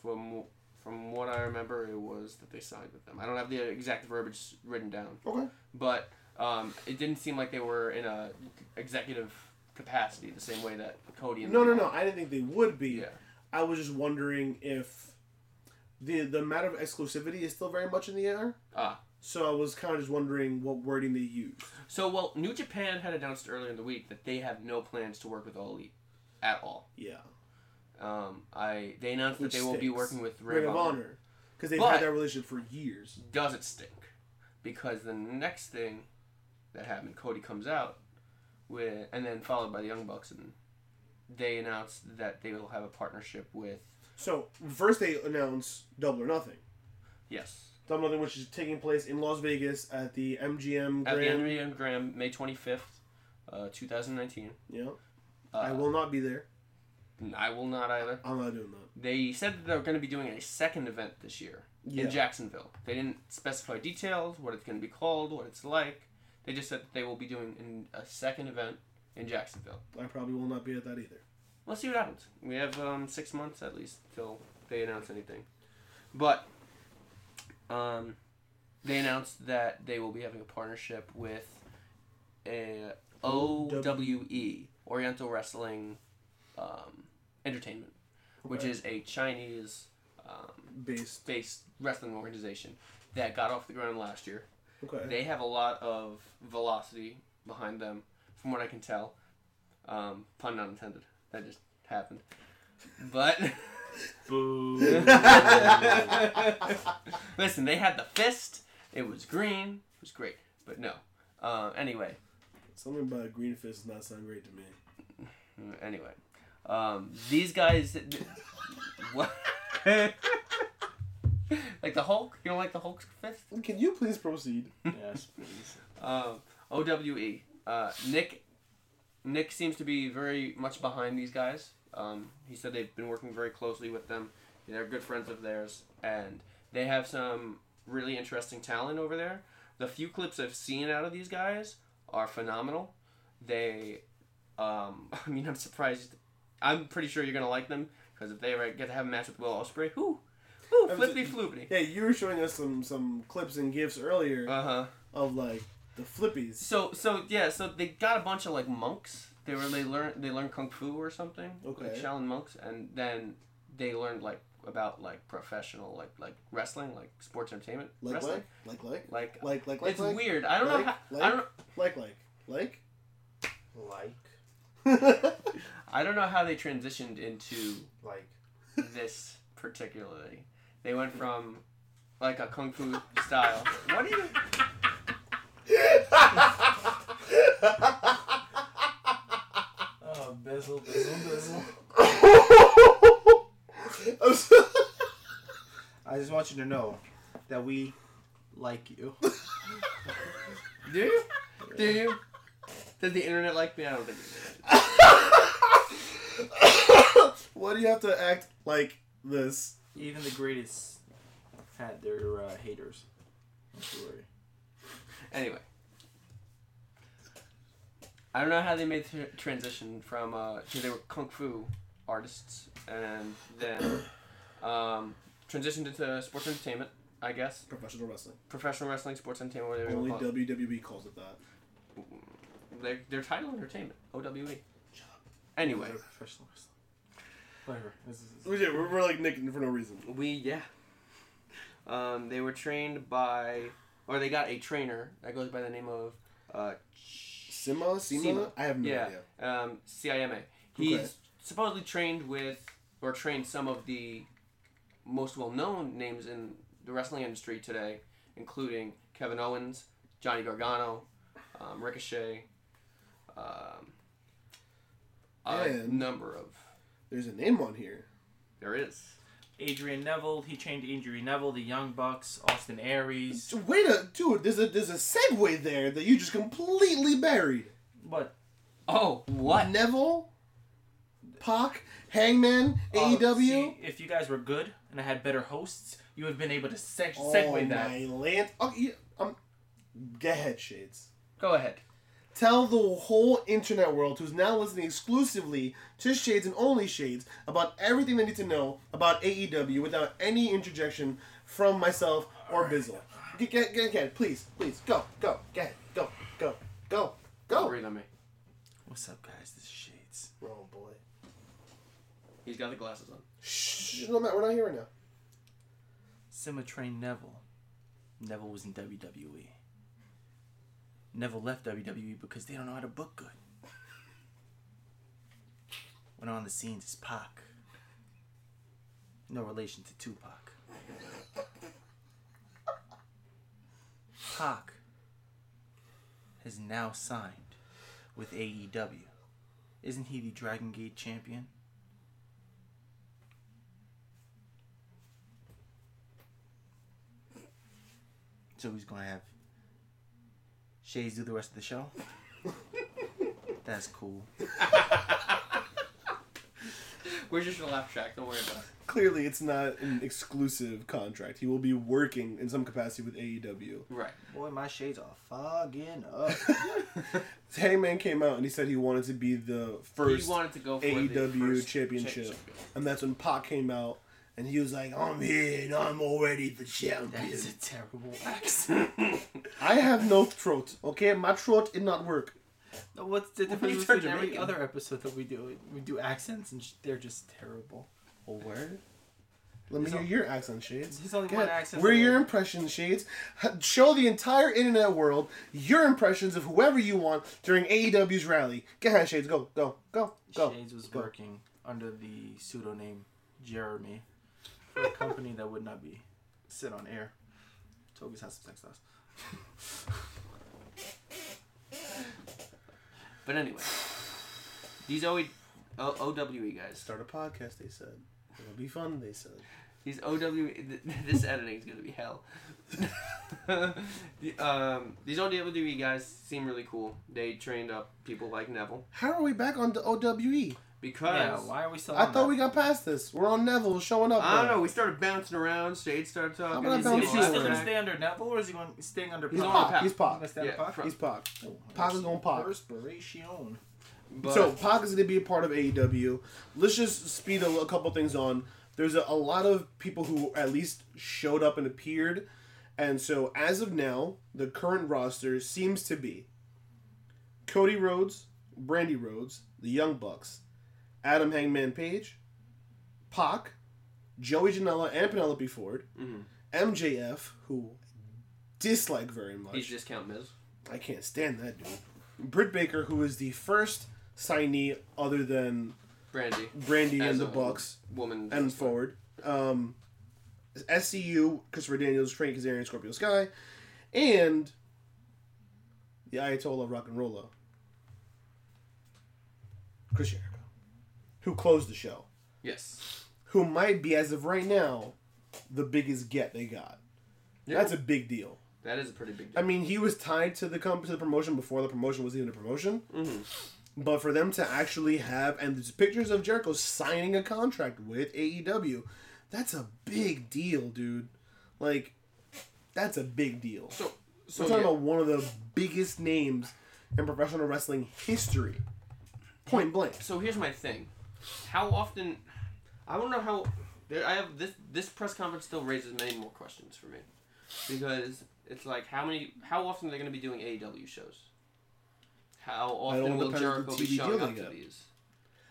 From from what I remember, it was that they signed with them. I don't have the exact verbiage written down, Okay. but um, it didn't seem like they were in a executive capacity the same way that Cody and No, no, no. I didn't think they would be. Yeah. I was just wondering if the the amount of exclusivity is still very much in the air. Ah. So I was kind of just wondering what wording they used. So well, New Japan had announced earlier in the week that they have no plans to work with All Elite at all. Yeah. Um, I they announced Which that they will be stinks. working with Ring, Ring, of Honor. Because they've But- had that relationship for years. does it stink? Because the next thing that happened, Cody comes out with, and then followed by the Young Bucks, and they announced that they will have a partnership with So first they announced Double or Nothing. yes Double or Nothing, which is taking place in Las Vegas at the MGM at the MGM Grand. May twenty fifth, uh, two thousand nineteen. yeah. Uh, I will not be there. I will not either. I'm not doing that. They said that they're going to be doing a second event this year Yeah. in Jacksonville. They didn't specify details, what it's going to be called, what it's like. They just said that they will be doing in a second event in Jacksonville. I probably will not be at that either. We'll see what happens. We have um, six months at least till they announce anything. But um, they announced that they will be having a partnership with a OWE, Oriental Wrestling um, Entertainment, which Okay. is a Chinese um, Based. based wrestling organization that got off the ground last year. Okay. They have a lot of velocity behind them, from what I can tell. Um, pun not intended. That just happened. But Boo. listen, they had the fist. It was green. It was great. But no. Uh, anyway, Something about a Green Fist does not sound great to me. anyway, um, these guys. what? like the Hulk? You don't like the Hulk's fist? Can you please proceed? yes, please. Um, OWE. Uh, Nick. Nick seems to be very much behind these guys. Um, he said they've been working very closely with them. They're good friends of theirs, and they have some really interesting talent over there. The few clips I've seen out of these guys are phenomenal. They, um, I mean, I'm surprised. I'm pretty sure you're gonna like them because if they ever get to have a match with Will Ospreay, whoo, whoo, flippy floopy. floopity. Yeah, you were showing us some some clips and gifs earlier Uh huh. of like the flippies. So so yeah, so they got a bunch of like monks They were they learn they learned kung fu or something. Okay. Like Shaolin monks, and then they learned like about like professional like like wrestling, like sports entertainment Like wrestling. like like like Like, like like like it's like weird. I don't like, know. How, like, I don't. like like like. Like, I don't know how they transitioned into like. this particularly. They went from like a kung fu style. What are you? Oh, bizzle, bizzle, bizzle. So- I just want you to know that we like you. Do you? Do you? Does the internet like me? I don't think. it. Why do you have to act like this? Even the greatest had their uh, haters. Don't you worry. Anyway, I don't know how they made the transition from uh, they were kung fu artists and then um, transitioned into sports entertainment. I guess Professional wrestling. professional wrestling, sports entertainment, whatever Only want to call it. WWE calls it that. Their, their title entertainment, OWE. Anyway, Professional wrestling. Whatever. This is, Oh, Yeah, we're, we're like nicking for no reason. we yeah. Um, they were trained by, or they got a trainer that goes by the name of uh, Sima? Sima? I have no Yeah. idea. um, CIMA. He's Okay. supposedly trained with, or trained some of the most well-known names in the wrestling industry today, including Kevin Owens, Johnny Gargano, um, Ricochet, um, a number of. There's a name on here. There is. Adrian Neville. He trained Adrian Neville, the Young Bucks, Austin Aries. Wait a dude, there's a there's a segue there that you just completely buried. What? Oh, what? Neville, Pac, Hangman, uh, AEW. see, if you guys were good and I had better hosts, you would have been able to seg- segue oh that. my land. Okay, yeah, um, go ahead, Shades. Go ahead. Tell the whole internet world who's now listening exclusively to Shades and only Shades about everything they need to know about AEW without any interjection from myself or Bizzle. Get, get, get, get, please, please, go, go, get go, go, go, go. breathe on me. What's up, guys? This is Shades. Oh boy. He's got the glasses on. Shh, no, Matt, we're not here right now. CIMA trained Neville. Neville was in WWE. Neville left WWE because they don't know how to book good. Went on the scenes as Pac. No relation to Tupac. Pac has now signed with AEW. Isn't he the Dragon Gate champion? So he's gonna have Shades do the rest of the show. That's cool. We're Where's your laugh track? Don't worry about it. Clearly, it's not an exclusive contract. He will be working in some capacity with AEW. Right. Boy, my shades are fogging up. Hangman came out and he said he wanted to be the first he wanted to go for the AEW first championship. And that's when Pac came out and he was like, I'm here and I'm already the that champion. is a terrible accent. I have no throat, okay? My throat did not work. No, What's the What difference between every make? other episode that we do? We do accents and sh- they're just terrible. A word? Let me There's hear al- your accent, Shades. There's only Go one ahead. accent. We're your impressions, Shades. Show the entire internet world your impressions of whoever you want during AEW's rally. Go ahead, Shades. Go, go, go, go. Shades was Go. working under the pseudonym Jeremy for a company that would not be sit on air. Toby's has some sex dolls. But anyway, these OE, o, OWE guys, Start a podcast, they said. It'll be fun, they said. these OWE, th- this editing is gonna be hell. The, um, these OWE guys seem really cool. They trained up people like Neville How are we back on the OWE? Because Yeah, why are we still I on thought that? we got past this. We're on Neville showing up. I don't now. know. We started bouncing around. Shade started talking. about Is, he- is he still going to stay under Neville or is he going staying under He's He's Pac? on Pac. Pac. He's Pac. Gonna Yeah, Pac? from- He's Pac. Oh, Pac is going Pac. Perspiration. But, So Pac is going to be a part of AEW. Let's just speed a, a couple things on. There's a, a lot of people who at least showed up and appeared, and so as of now, the current roster seems to be Cody Rhodes, Brandi Rhodes, the Young Bucks, Adam Hangman Page, Pac, Joey Janela and Penelope Ford, hmm MJF, who dislike very much. He's discount Miz. I can't stand that dude. Britt Baker, who is the first signee other than Brandi. Brandi As and the Bucks Woman. and Forward. Um, SCU, Christopher Daniels, Frank Kazarian, Scorpio Sky, and the Ayatollah Rock and Rolla, Chris Jericho, who closed the show, Yes. who might be, as of right now, the biggest get they got. Yeah. That's a big deal. That is a pretty big deal. I mean, he was tied to the comp- to the promotion before the promotion was even a promotion. hmm But for them to actually have and there's pictures of Jericho signing a contract with AEW, that's a big deal, dude. Like, that's a big deal. So, so We're talking yeah. about one of the biggest names in professional wrestling history. Point blank. so here's my thing. How often? I don't know how. There, I have this. This press conference still raises many more questions for me, because it's like how many? How often are they going to be doing AEW shows? How often will Jericho be showing up to these?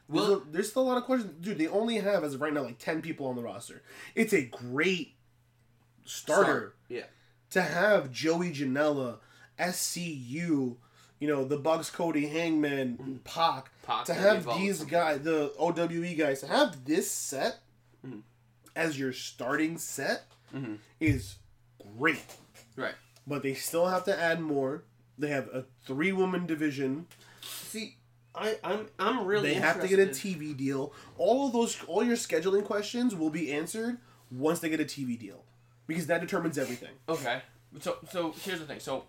There's, a- there's still a lot of questions. Dude, they only have, as of right now, like 10 people on the roster. It's a great starter. Start. Yeah. to have Joey Janela, SCU, you know, the Bucks Cody Hangman, mm-hmm. Pac, Pac to have these guys, the OWE guys, to have this set Mhm. as your starting set Mhm. is great. Right. But they still have to add more. They have a three woman division. See, I I'm I'm really. they have to get a TV deal. All of those, all your scheduling questions will be answered once they get a TV deal, because that determines everything. Okay. So so here's the thing. So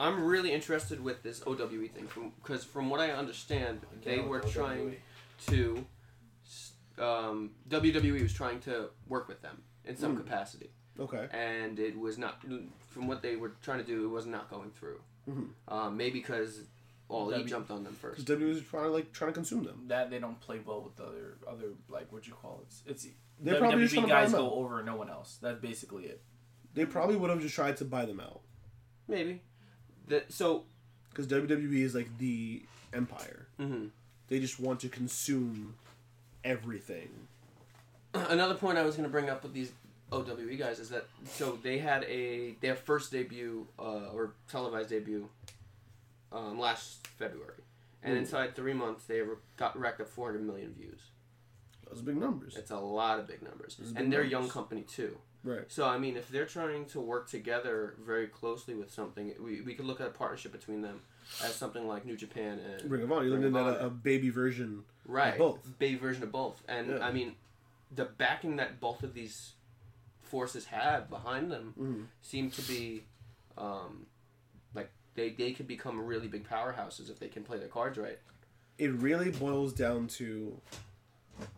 I'm really interested with this OWE thing from because from what I understand, they were trying to um, WWE was trying to work with them in some Mm. capacity, Okay. and it was not from what they were trying to do. It was not going through. Mhm. Um, maybe because all he jumped on them first. Because WWE is trying to like trying to consume them. That they don't play well with the other other like what you call it. It's They're probably just WWE trying to buy guys go over no one else. That's basically it. They probably would have just tried to buy them out Maybe. That so. because WWE is like the empire. mhm. They just want to consume everything. Another point I was going to bring up with these OWE guys is that so they had a their first debut uh, or televised debut um, last February, and Ooh. inside three months they re- got racked up 400 million views. Those are big numbers, It's a lot of big numbers, Those and big they're a young company too. Right? So I mean, if they're trying to work together very closely with something, we, we could look at a partnership between them as something like New Japan and Ring of Honor. You're looking at a, a baby version. right both. baby version of both and Yeah. i mean the backing that both of these forces have behind them Mhm. seem to be um, like they, they could become really big powerhouses if they can play their cards right It really boils down to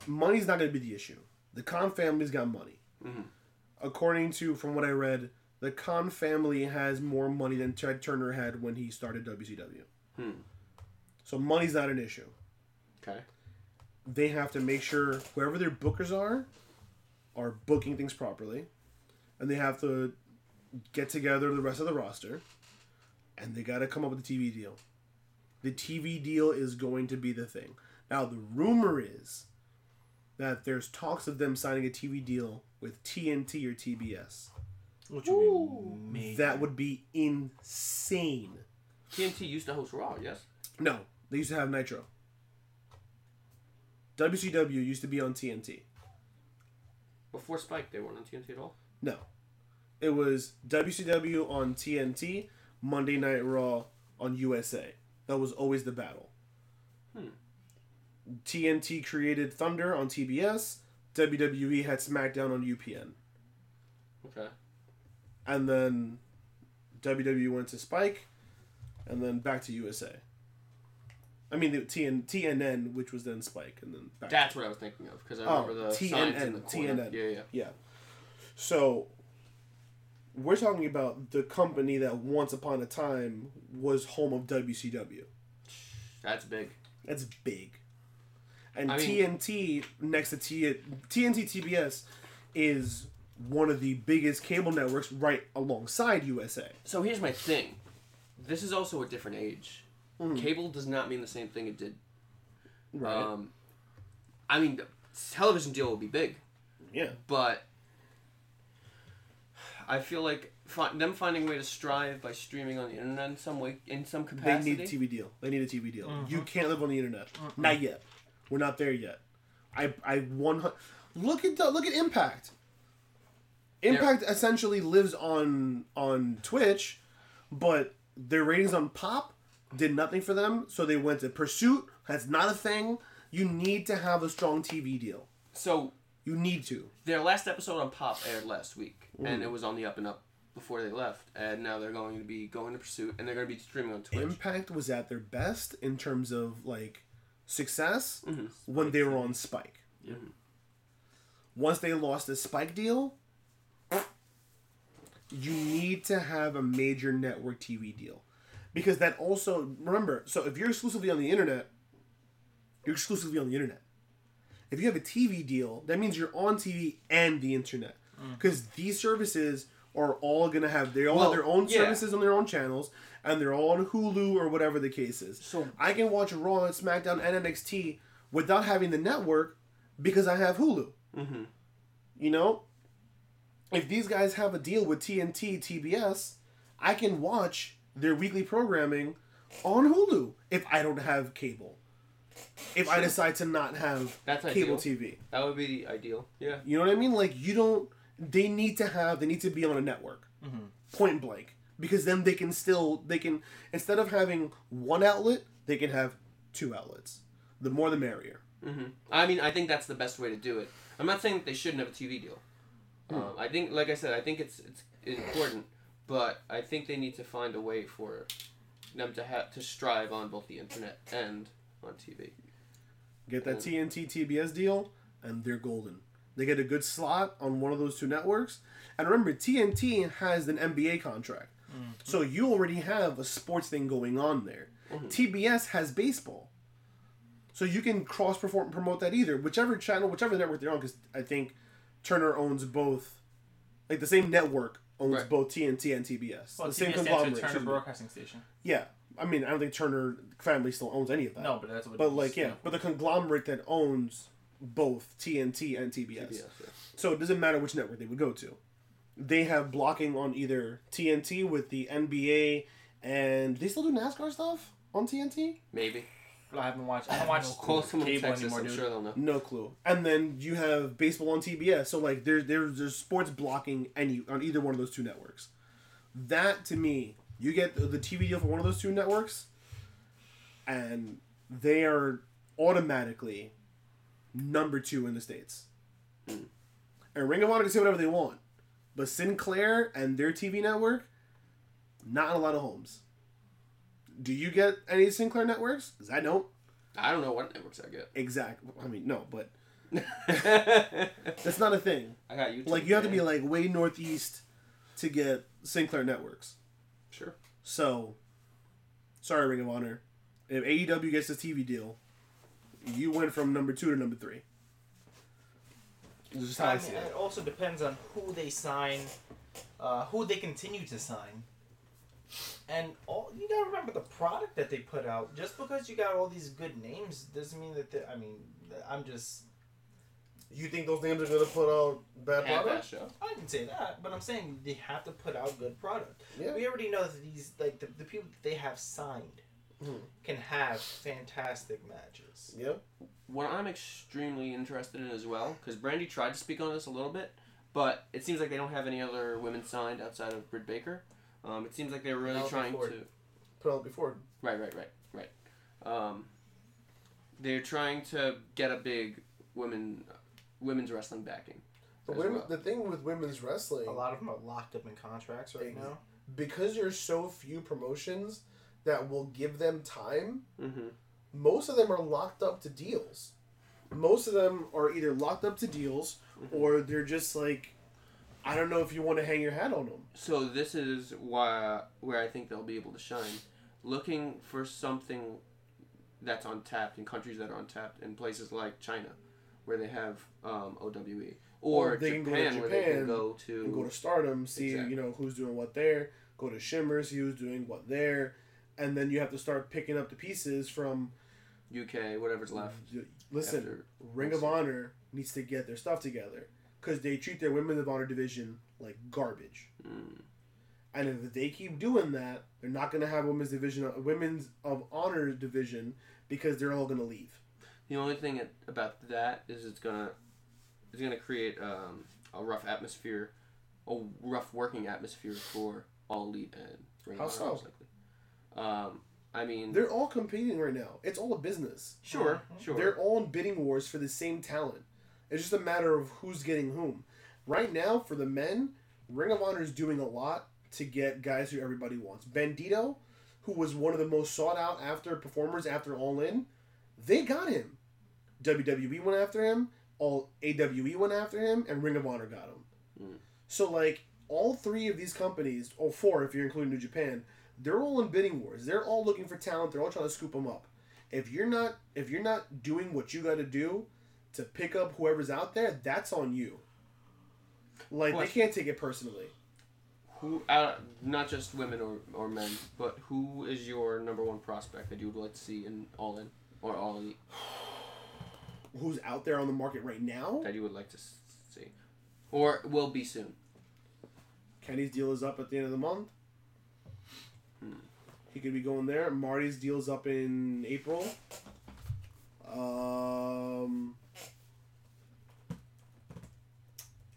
money's not going to be the issue. The Khan family's got money. Mhm. According to from what I read, the Khan family has more money than Ted Turner had when he started WCW. Hmm. So money's not an issue. okay they have to make sure whoever their bookers are are booking things properly and they have to get together the rest of the roster and they got to come up with a TV deal. The TV deal is going to be the thing. Now the rumor is that there's talks of them signing a TV deal with TNT or TBS. Which would be major. That would be insane. tnt used to host raw yes No, they used to have Nitro. WCW used to be on TNT. before spike they weren't on tnt at all No. It was WCW on TNT, Monday Night Raw on USA. That was always the battle. TNT created Thunder on TBS, WWE had SmackDown on UPN. okay And then WWE went to Spike, and then back to USA. I mean, the TN, TNN, which was then Spike, and then back. that's what i was thinking of because i Oh, remember the TNN, signs in the corner. TNN. yeah yeah Yeah. So we're talking about the company that once upon a time was home of WCW. that's big That's big. And I mean- TNT next to T TNT TBS is one of the biggest cable networks right alongside USA. so here's my thing this is also a different age Mhm. Cable does not mean the same thing it did. Right. Um, I mean, the television deal will be big, yeah. but I feel like fi- them finding a way to strive by streaming on the internet in some way, in some capacity. They need a TV deal. They need a TV deal. Mhm. You can't live on the internet. Not yet. We're not there yet. I I one look at the, look at Impact. Impact essentially lives on on Twitch, but their ratings on Pop did nothing for them, so they went to Pursuit. That's not a thing. You need to have a strong TV deal. So You need to. their last episode on Pop aired last week, and Mm. it was on the up and up before they left, and now they're going to be going to Pursuit, and they're going to be streaming on Twitch. Impact was at their best in terms of like success Mhm. when they were on Spike. Once they lost the Spike deal, you need to have a major network TV deal. Because that also, remember, so if you're exclusively on the internet, you're exclusively on the internet. If you have a TV deal, that means you're on TV and the internet. Because these services are all going to have, they all Well, have their own yeah. services on their own channels, and they're all on Hulu or whatever the case is. So- I can watch Raw and SmackDown and NXT without having the network because I have Hulu. Mhm. You know, if these guys have a deal with TNT, TBS, I can watch their weekly programming on Hulu if I don't have cable. If I decide to not have That's cable ideal. TV. That would be ideal. Yeah. You know what I mean? Like you don't. They need to have. They need to be on a network. Mhm. Point blank. Because then they can still. They can instead of having one outlet, they can have two outlets. The more the merrier. hmm I mean, I think that's the best way to do it. I'm not saying that they shouldn't have a TV deal. Hmm. Um, I think, like I said, I think it's it's important, but I think they need to find a way for them to have to strive on both the internet and on TV. Get that Cool. TNT TBS deal, and they're golden. They get a good slot on one of those two networks. And remember, TNT has an NBA contract. Mm-hmm. So you already have a sports thing going on there. Mm-hmm. TBS has baseball. So you can cross perform promote that either. Whichever channel, whichever network they're on, because I think Turner owns both. Like the same network owns Right. both TNT and TBS. Well, the same TBS for conglomerate. Turner. Broadcasting Station. Yeah. I mean, I don't think Turner family still owns any of that. No, but that's what. But like, yeah, but the conglomerate that owns both TNT and TBS. TBS, yeah. So it doesn't matter which network they would go to. They have blocking on either TNT with the NBA and they still do NASCAR stuff on TNT. Maybe. But I haven't watched. I haven't watched Call someone in cable Texas. anymore, I'm dude. sure they'll know. No clue. And then you have baseball on TBS. So like there's there's there's sports blocking any on either one of those two networks. That to me, you get the, the TV deal for one of those two networks, and they are automatically number two in the states. Hmm. And Ring of Honor can say whatever they want, but Sinclair and their TV network, not in a lot of homes. Do you get any Sinclair networks? Because I don't. I don't know what networks I get. Exactly. I mean, no, but that's not a thing. I got YouTube. Like you have to be like way northeast to get Sinclair networks. sure. So, sorry, Ring of Honor. If AEW gets this TV deal, you went from number two to number three. This is how I, I see mean, it. it also depends on who they sign, uh, who they continue to sign, and all you gotta remember the product that they put out. Just because you got all these good names doesn't mean that. I mean, I'm just. You think those names are gonna put out bad Have product? show. I didn't say that, but I'm saying they have to put out good product. Yeah. We already know that these like the, the people that they have signed Mhm. can have fantastic matches. Yep. What I'm extremely interested in as well, because Brandi tried to speak on this a little bit, but it seems like they don't have any other women signed outside of Britt Baker. Um, it seems like they're really Penelope trying Ford. to. Put out before. Right, right, right, right. Um, they're trying to get a big women women's wrestling backing. But women, well. the thing with women's wrestling, A lot of them are locked up in contracts right now. because there's so few promotions that will give them time, Mm-hmm. Most of them are locked up to deals. Most of them are either locked up to deals or they're just like, I don't know if you want to hang your hat on them. So this is why where I think they'll be able to shine. Looking for something that's untapped in countries that are untapped in places like China, where they have um, OWE, or, Or they can Japan, go to where they can Japan go to. And go to Stardom, see Exactly. you know who's doing what there. Go to Shimmer, see who's doing what there, and then you have to start picking up the pieces from. UK, whatever's left. Listen, Ring of Honor needs to get their stuff together because they treat their Women of Honor division like garbage. Mm. And if they keep doing that, they're not going to have women's division, women's of honor division, because they're all going to leave. The only thing it- about that is it's gonna it's gonna create um, a rough atmosphere, a rough working atmosphere for all elite and Ring How of Honor, so? likely. Um, I mean, They're all competing right now. It's all a business. sure, sure. They're all in bidding wars for the same talent. It's just a matter of who's getting whom. Right now, for the men, Ring of Honor is doing a lot to get guys who everybody wants. Bandito, who was one of the most sought out after performers after All In, they got him. WWE went after him, all AWE went after him, and Ring of Honor got him. Mm. So like all three of these companies, or four if you're including New Japan, they're all in bidding wars. They're all looking for talent. They're all trying to scoop them up. If you're not if you're not doing what you got to do to pick up whoever's out there, that's on you. Like Question. they can't take it personally. who, uh, not just women or, or men, but who is your number one prospect that you would like to see in All In or All Elite Who's out there on the market right now? that you would like to see, or will be soon? Kenny's deal is up at the end of the month. He could be going there. Marty's deal's up in April. Um,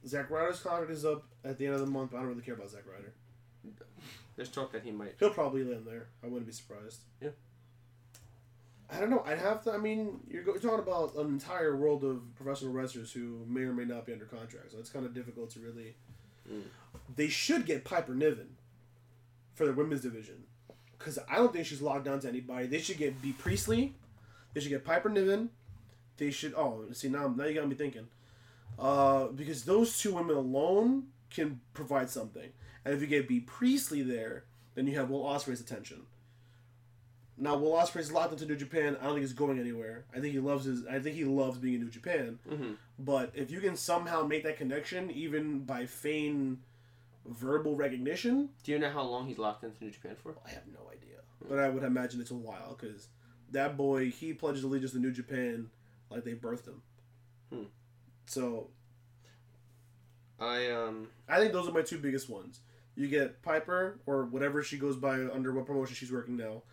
Zack Ryder's contract is up at the end of the month. But I don't really care about Zack Ryder. There's talk that he might. He'll probably land there. I wouldn't be surprised. Yeah. I don't know. I'd have to. I mean, you're, go- you're talking about an entire world of professional wrestlers who may or may not be under contract, so it's kind of difficult to really. Mm. They should get Piper Niven for the women's division, because I don't think she's locked down to anybody. They should get Bea Priestley. They should get Piper Niven. They should. Oh, see now, now you got me thinking. Uh, because those two women alone can provide something, and if you get Bea Priestley there, then you have Will Ospreay's attention. Now Will Ospreay's locked into New Japan. I don't think he's going anywhere. I think he loves his. I think he loves being in New Japan. Mm-hmm. But if you can somehow make that connection, even by feign verbal recognition, Do you know how long he's locked into New Japan for? I have no idea. But I would imagine it's a while because that boy he pledged allegiance to New Japan like they birthed him. Hmm. So I um I think those are my two biggest ones. You get Piper or whatever she goes by under what promotion she's working now,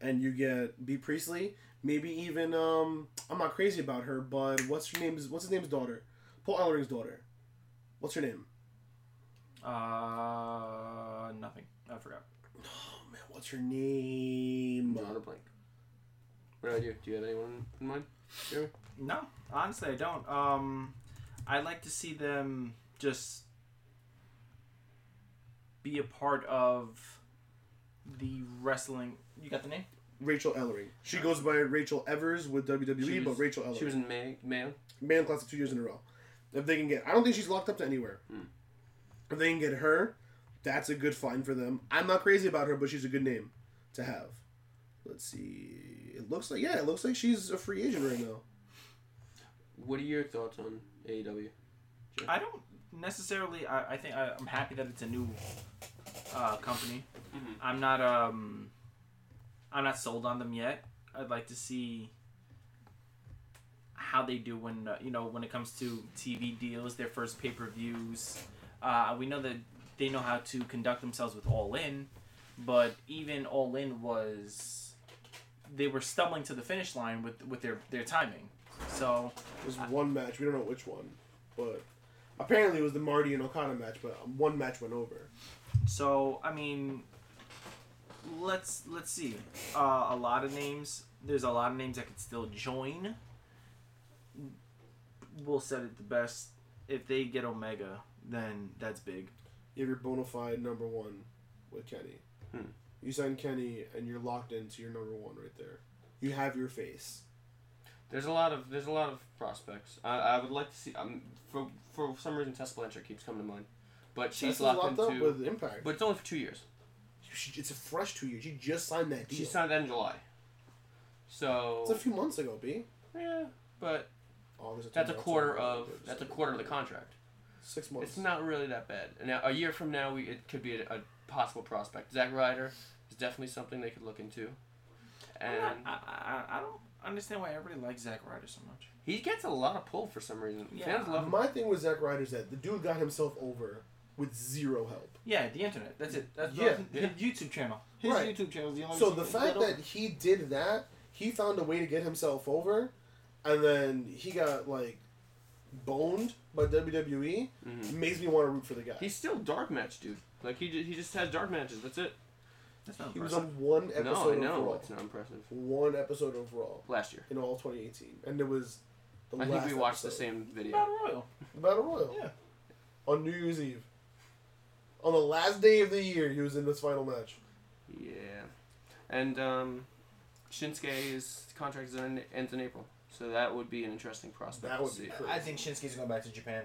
and you get Bea Priestley. Maybe even um I'm not crazy about her, but what's her name's what's his name's daughter? Paul Ellering's daughter. What's her name? Uh, nothing. I forgot. Oh man, what's her name? not a blank. What about you? Do you have anyone in mind? Jeremy? No, honestly, I don't. Um, I'd like to see them just be a part of the wrestling. You got the name? Rachel Ellering. She goes by Rachel Evers with WWE, She but Rachel Ellering. She was in May, Mayo. man classic two years in a row. If they can get, I don't think she's locked up to anywhere. If they can get her, that's a good find for them. I'm not crazy about her, but she's a good name to have. Let's see. It looks like yeah, it looks like she's a free agent right now. What are your thoughts on AEW? I don't necessarily. I, I think I, I'm happy that it's a new uh, company. Mhm. I'm not. Um, I'm not sold on them yet. I'd like to see how they do when uh, you know when it comes to TV deals, their first pay per views. Uh, we know that they know how to conduct themselves with All In, but even All In was they were stumbling to the finish line with with their their timing. So There's one match, we don't know which one, but apparently it was the Marty and Okada match, but one match went over. So I mean, let's let's see. Uh, a lot of names. There's a lot of names that could still join. We'll set it the best. If they get Omega, then that's big. You have your bona fide number one with Kenny. Hmm. You sign Kenny, and you're locked into your number one right there. You have your face. There's a lot of there's a lot of prospects. I, I would like to see. Um, for for some reason, Tessa Blanchard keeps coming to mind, but she's Tessa's locked, locked up into. with Impact. but it's only for two years. She, it's a fresh two years. She just signed that deal. She signed that in July. So It's a few months ago, B. yeah, but August. that's a quarter of that's a quarter of the contract. Six months. It's not really that bad. Now a year from now, we it could be a, a possible prospect. Zack Ryder is definitely something they could look into. I'm And not- I, I, I don't understand why everybody likes Zack Ryder so much. he gets a lot of pull for some reason. Yeah. Fans love him. My thing with Zack Ryder is that the dude got himself over with zero help. Yeah, the internet. That's it. That's Yeah, his yeah. YouTube channel. His Right. YouTube channel is the only. So the fact got that he did that, he found a way to get himself over, and then he got like boned by WWE, Mhm. makes me want to root for the guy. He's still dark match, dude. Like he ju- he just has dark matches. That's it. that's not he was on one episode no, episode I know of Raw. it's not impressive. One episode of Raw Last year, in all 2018, and it was the I last think we watched the same video. Battle Royal. Battle Royal. Yeah. On New Year's Eve. On the last day of the year, he was in this final match. Yeah, and um, Shinsuke's contract is in, ends in April, so that would be an interesting prospect. That would be crazy. I think Shinsuke's going back to Japan.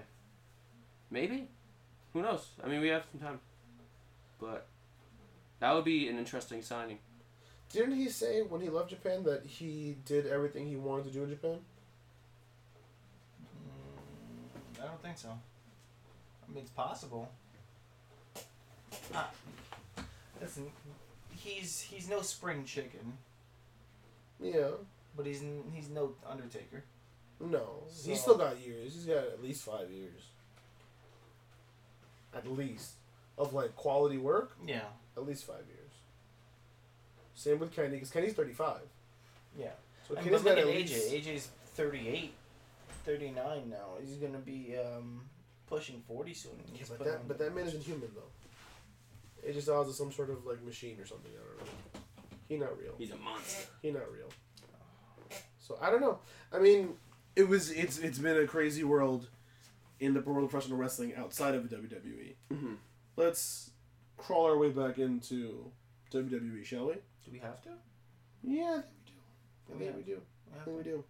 Maybe, who knows? I mean, we have some time, but that would be an interesting signing. Didn't he say when he left Japan that he did everything he wanted to do in Japan? Mm, I don't think so. I mean, it's possible. Ah, listen, he's he's no spring chicken, Yeah. But he's he's no Undertaker. No. So- He's still got years. He's got at least five years. At least. Of like quality work, Yeah, at least five years. Same with Kenny, because Kenny's 35. yeah. So And Kenny's but look got at at AJ. least. AJ's 38, 39 now. He's gonna be um, pushing 40 soon. Yeah, but that, but that man isn't human, though. AJ Styles is some sort of like machine or something. I don't know. He not real. He's a monster. He not real. So I don't know. I mean, it was it's it's been a crazy world in the world of professional wrestling outside of the WWE. Mm-hmm. Let's crawl our way back into WWE, shall we? Do we have to? Yeah, I think we do. I Yeah. think we do. I Yeah. think we do.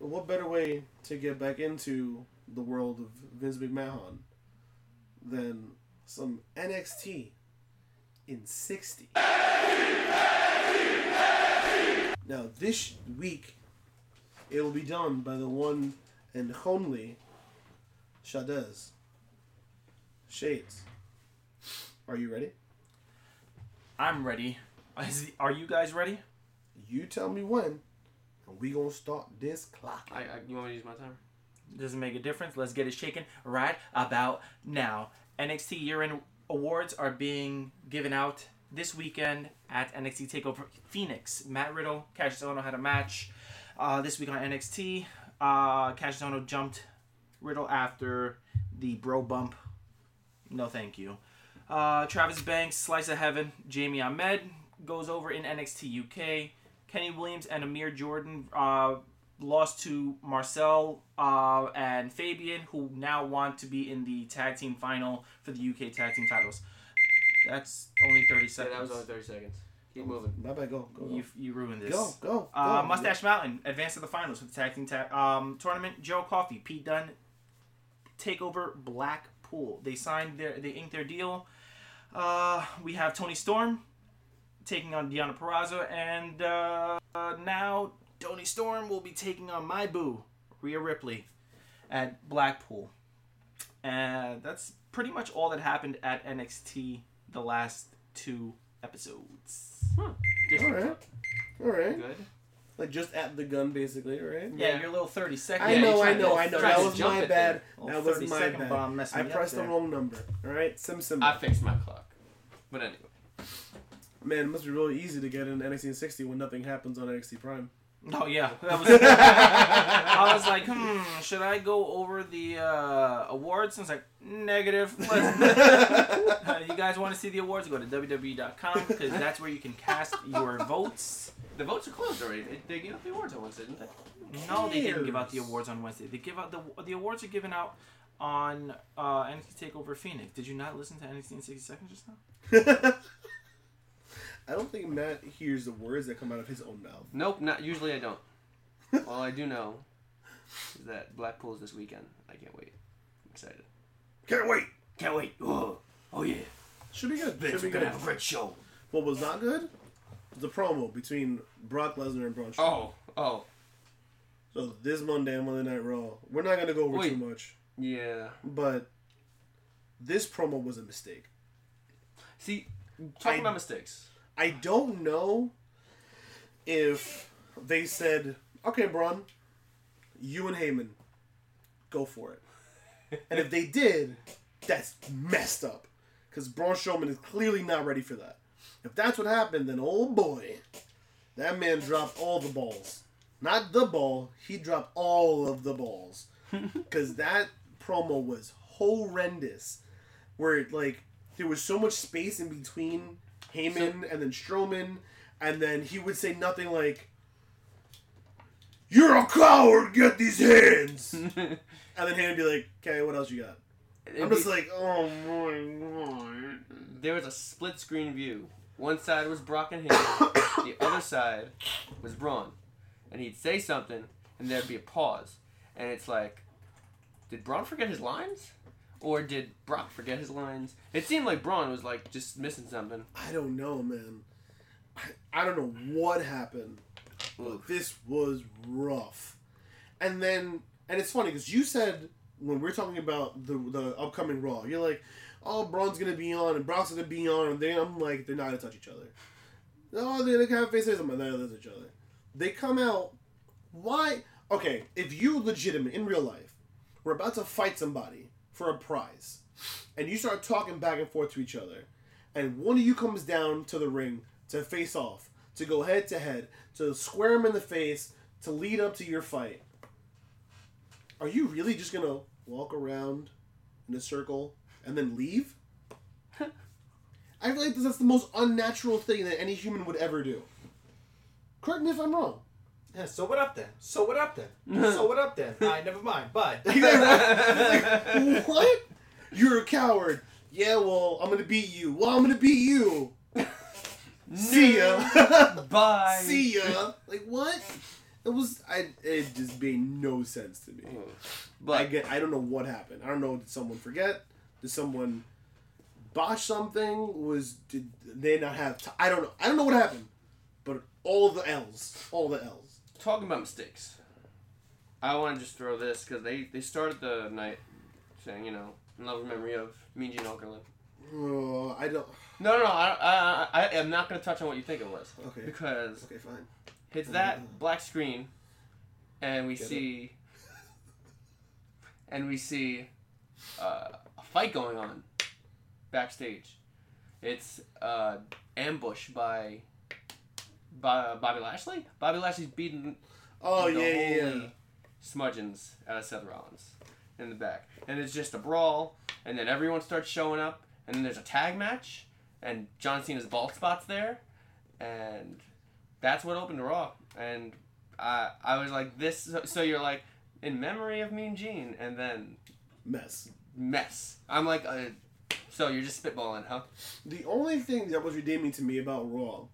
But what better way to get back into the world of Vince McMahon than some NXT in 60? Now, this week, it will be done by the one and only Shadez. Shades. Are you ready? I'm ready. Is- Are you guys ready? You tell me when, and we gonna start this clock. I, I you want me to use my timer? Doesn't make a difference. Let's get it shaken right about now. NXT year end awards are being given out this weekend at NXT TakeOver Phoenix. Matt Riddle, Kassius Ohno had a match uh, this week on NXT. Uh, Cassius jumped Riddle after the bro bump. No, thank you. Uh, Travis Banks, Slice of Heaven, Jamie Ahmed goes over in NXT UK. Kenny Williams and Amir Jordan uh, lost to Marcel uh, and Fabian, who now want to be in the tag team final for the UK tag team titles. That's only 30 Yeah, seconds. that was only thirty seconds. Keep moving. My bad. Go. Go. You, you ruined this. Go. Go. Uh, go. Mustache Mountain advanced to the finals for the tag team ta- um, tournament. Joe Coffey, Pete Dunne, Takeover Blackpool. They signed their, they inked their deal. Uh, we have Toni Storm taking on Deonna Purrazzo, and uh, uh, now Toni Storm will be taking on my boo, Rhea Ripley, at Blackpool. And that's pretty much all that happened at NXT the last two episodes. Hmm. Just All right. All right. Good. Like just at the gun, basically, right? Yeah, Yeah. your little 30 second. I know, you I know, to- I know. That was my bad. That was my bad. bomb I me up pressed the wrong number. All right, sim sim. I fixed my clock. But anyway, Man, it must be really easy to get in NXT 60 when nothing happens on NXT Prime. Oh yeah, that was. I was like, hmm, should I go over the uh, awards? And I was like, negative. Let's- Uh, you guys want to see the awards? Go to WWE.com because that's where you can cast your votes. the votes are closed already. They, they gave up the awards on Wednesday, didn't they? No, they didn't give out the awards on Wednesday. They give out the the awards are given out on uh, NXT Takeover Phoenix. Did you not listen to NXT in 60 seconds just now? I don't think Matt hears the words that come out of his own mouth. Nope. Not usually. I don't. All I do know is that Blackpool's this weekend. I can't wait. I'm excited. Can't wait. Can't wait. Oh, oh yeah. Should be good. Should be good. a great show. What was not good the promo between Brock Lesnar and Braun Strowman. Oh, oh, So this Monday on Monday Night Raw, we're not gonna go over Wait. too much, yeah. but this promo was a mistake. See, talking I- about mistakes. I don't know if they said, "Okay, Braun, you and Heyman, go for it," and if they did, that's messed up because Braun Strowman is clearly not ready for that. If that's what happened, then oh boy, that man dropped all the balls. Not the ball, he dropped all of the balls. Because that promo was horrendous. Where, it, like, there was so much space in between Heyman and then Strowman, and then he would say nothing like, You're a coward, get these hands! and then Heyman would be like, Okay, what else you got? I'm just like, Oh my god. There was a split screen view. One side was Brock and Heyman, the other side was Braun. And he'd say something, and there'd be a pause. And it's like, did Braun forget his lines? Or did Brock forget his lines? It seemed like Braun was like just missing something. I don't know, man. I, I don't know what happened. But this was rough. And then, and it's funny because you said when we are talking about the the upcoming Raw, you're like, oh, Braun's gonna be on and Brock's gonna be on, and then I'm like, they're not gonna touch each other. Oh, they're gonna have faces, I'm like, they're gonna touch each other. They come out. Why? Okay, if you legitimate in real life, we're about to fight somebody for a prize, and you start talking back and forth to each other, and one of you comes down to the ring to face off, to go head to head, to square him in the face, to lead up to your fight. Are you really just gonna walk around in a circle and then leave? I feel like that's the most unnatural thing that any human would ever do. Correct me if I'm wrong. Yeah, so what up then? So what up then? so what up then? Alright, never mind. Bye. like, what? You're a coward. Yeah, well, I'm gonna beat you. Well, I'm gonna beat you. See ya. Bye. See ya. Like what? It was. I. It just made no sense to me. Oh. But I get. I don't know what happened. I don't know. Did someone forget? Did someone botch something? Was did they not have? T- I don't know. I don't know what happened. But all the L's. All the L's. Talking about mistakes. I want to just throw this because they, they started the night saying, you know, in love and memory of Mean Gene Okerlund. Uh, I don't. No, no, no. I, I, I am not going to touch on what you think it was. Okay. Because Okay, fine. it's that black screen, and we Get it? see, and we see uh, a fight going on backstage. It's uh, ambush by, by Bobby Lashley. Bobby Lashley's beating Oh the yeah, yeah, yeah. out of Seth Rollins in the back. And it's just a brawl, and then everyone starts showing up, and then there's a tag match, and John Cena's bald spot's there, and that's what opened Raw. And I I was like this, so, so you're like in memory of Mean Gene, and then Mess. mess. I'm like, uh, so you're just spitballing, huh? The only thing that was redeeming to me about Raw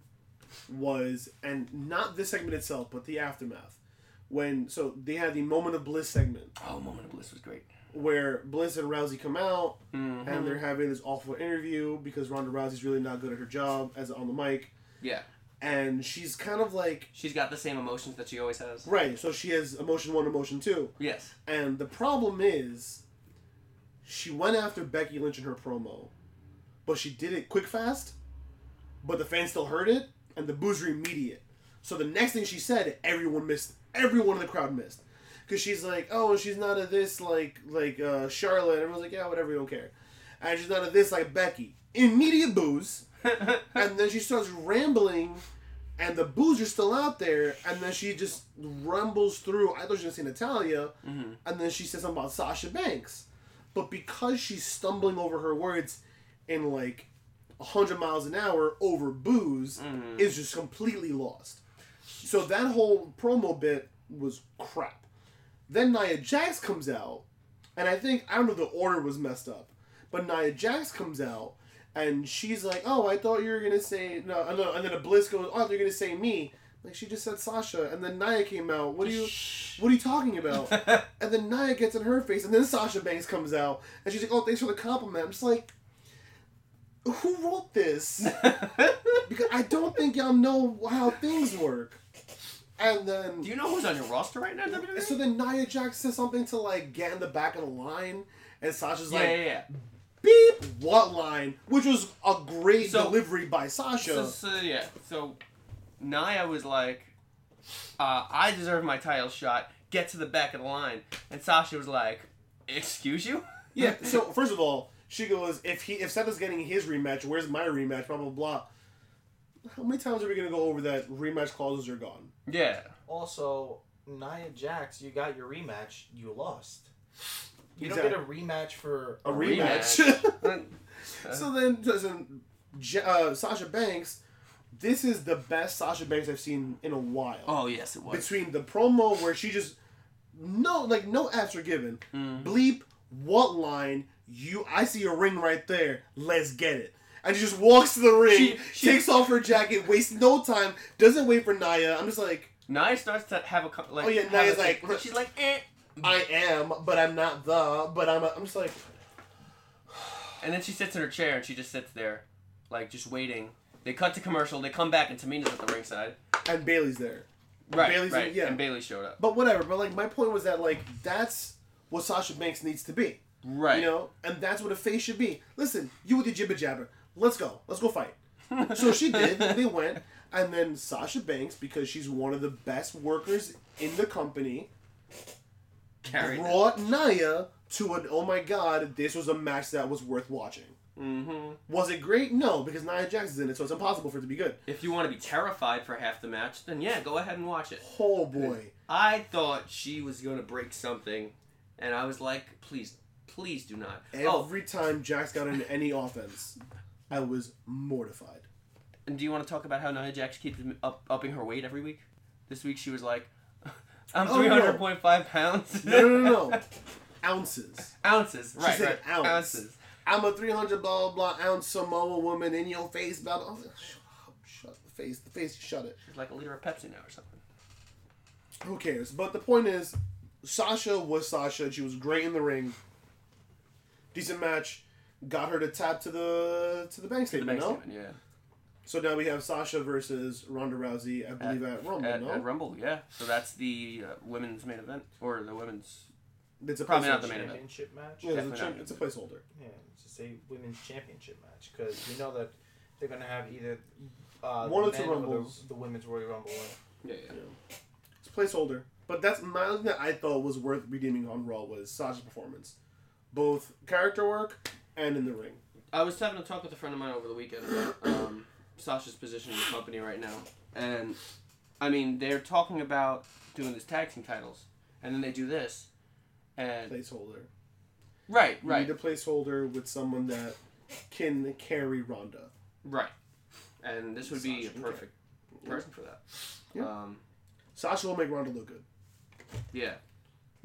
was, and not this segment itself, but the aftermath. When so they had the moment of bliss segment Oh, Moment of Bliss was great. where Bliss and Rousey come out Mm-hmm. and they're having this awful interview because Ronda Rousey's really not good at her job as on the mic, yeah, and she's kind of like she's got the same emotions that she always has. right. So she has emotion one, emotion two, Yes. and the problem is, she went after Becky Lynch in her promo, but she did it quick fast, but the fans still heard it, and the boos were immediate. So the next thing she said, everyone missed. Everyone in the crowd missed, because she's like, "Oh, she's not a this like like uh, Charlotte." Everyone's like, "Yeah, whatever, we don't care." And she's not a this like Becky. Immediate booze, and then she starts rambling, and the boos are still out there, and then she just rumbles through. I thought she was gonna say Natalya, Mhm. and then she says something about Sasha Banks, but because she's stumbling over her words in like hundred miles an hour over booze, Mhm. is just completely lost. So that whole promo bit was crap. Then Nia Jax comes out, and I think I don't know if the order was messed up, but Nia Jax comes out, and she's like, "Oh, I thought you were gonna say no," and then- and then a Bliss goes, "Oh, you're gonna say me." Like she just said Sasha, and then Nia came out. What are you? What are you talking about? and then Nia gets in her face, and then Sasha Banks comes out, and she's like, "Oh, thanks for the compliment." I'm just like, who wrote this? because I don't think y'all know how things work. And then Do you know who's on your roster right now, WWE? so then Nia Jax says something to like get in the back of the line, and Sasha's yeah, like, yeah, yeah. beep what line, which was a great So- delivery by Sasha. So, so yeah, so Nia was like, uh, "I deserve my title shot. Get to the back of the line." And Sasha was like, "Excuse you?" yeah. So first of all, she goes, if he if Seth is getting his rematch, where's my rematch? Blah blah blah. How many times are we gonna go over that rematch clauses are gone? yeah. Also, Nia Jax, you got your rematch. You lost. You Exactly. don't get a rematch for A rematch. rematch. so then, doesn't uh, Sasha Banks? This is the best Sasha Banks I've seen in a while. oh yes, it was. between the promo where she just no like no F's are given. Mm. Bleep what line you I see a ring right there. Let's get it. And she just walks to the ring, She- she- takes off her jacket, wastes no time, doesn't wait for Nia. I'm just like, Nia starts to have a like. Oh, yeah, Nia's a- like- she's like, eh. I am, but I'm not the, but I'm. A, I'm just like, And then she sits in her chair and she just sits there, like just waiting. They cut to commercial. They come back and Tamina's at the ringside. and Bayley's there. Right, Bayley's right. yeah. And Bailey showed up. But whatever. But like my point was that like that's what Sasha Banks needs to be. Right. You know, and that's what a face should be. Listen, you with your jibber jabber. Let's go. Let's go fight. so she did. They went, and then Sasha Banks, because she's one of the best workers in the company, Carried. brought Nia to an oh my god, this was a match that was worth watching. Mm-hmm. Was it great? No, because Nia Jax is in it, so it's impossible for it to be good. If you want to be terrified for half the match, then yeah, go ahead and watch it. Oh boy. I thought she was gonna break something, and I was like, please, please do not. oh, Every time Jax got into any offense, I was mortified. and do you want to talk about how Nia Jax keeps up, upping her weight every week? This week she was like, I'm Oh, no. three hundred point five pounds. No, no, no, no. Ounces. Ounces, right? said right. ounce. Ounces. I'm a 300 blah blah blah ounce Samoa woman in your face. Blah blah. I was like, shut up, shut the face, the face, shut it. She's like a liter of Pepsi now or something. Who cares? But the point is, Sasha was Sasha. She was great in the ring. Decent match. Got her to tap to the to the bank The statement. bank No. statement, yeah. So now we have Sasha versus Ronda Rousey. I believe at, Rumble. At, no, at Rumble, yeah. So that's the uh, women's main event or the women's. it's a probably not the main event. championship match. Yeah, it's a, Definitely champ- it's a placeholder. Yeah, it's a women's championship match because we know that they're gonna have either uh, One the or two Rumbles. the, the women's Royal Rumble. Yeah, yeah. It's a placeholder. But that's my thing that I thought was worth redeeming on Raw was Sasha's performance, both character work and in the ring. I was having a talk with a friend of mine over the weekend about um, Sasha's position in the company right now, and I mean they're talking about doing these tag team titles, and then they do this, and Placeholder. right, You right, need a placeholder with someone that can carry Ronda. right, and this would be Sasha a perfect person for that. Yeah. Um, Sasha will make Ronda look good. yeah,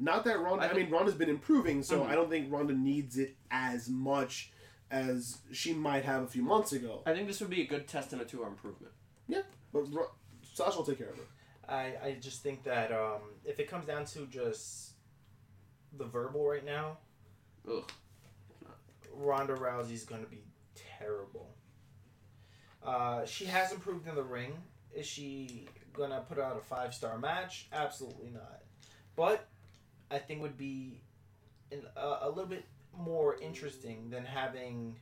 Not that Ronda. I I, mean, Ronda's been improving, so Mhm. I don't think Ronda needs it as much as she might have a few months ago. I think this would be a good testament to her improvement. Yeah, but Ro- Sasha will take care of her. I, I just think that um, if it comes down to just the verbal right now, Ugh. Ronda Rousey's gonna be terrible. Uh, she has improved in the ring. Is she gonna put out a five star match? Absolutely not. But I think would be in, uh, a little bit more interesting than having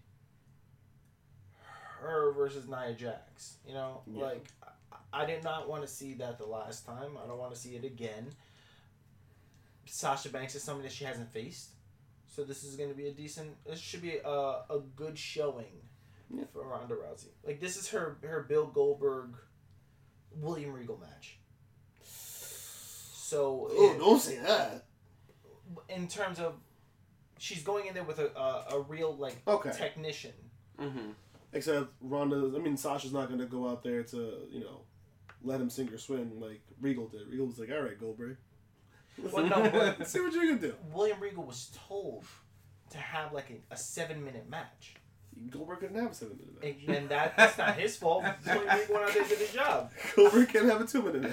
her versus Nia Jax. You know, Yeah. like I, I did not want to see that the last time. I don't want to see it again. Sasha Banks is somebody that she hasn't faced. So this is going to be a decent. This should be a, a good showing Yeah. for Ronda Rousey. Like this is her her Bill Goldberg, William Regal match. So Oh, don't say that. In terms of, she's going in there with a a, a real like Okay. technician. Mm-hmm. Except Ronda. I mean, Sasha's not going to go out there to you know let him sink or swim like Regal did. Regal was like, "All right, Goldberg, Well, no, but let's see what you can do." William Regal was told to have like a, a seven minute match, Goldberg couldn't have a seven minute match. and, and that, that's not his fault. William Regal went out there did his job. Goldberg can't have a two minute match.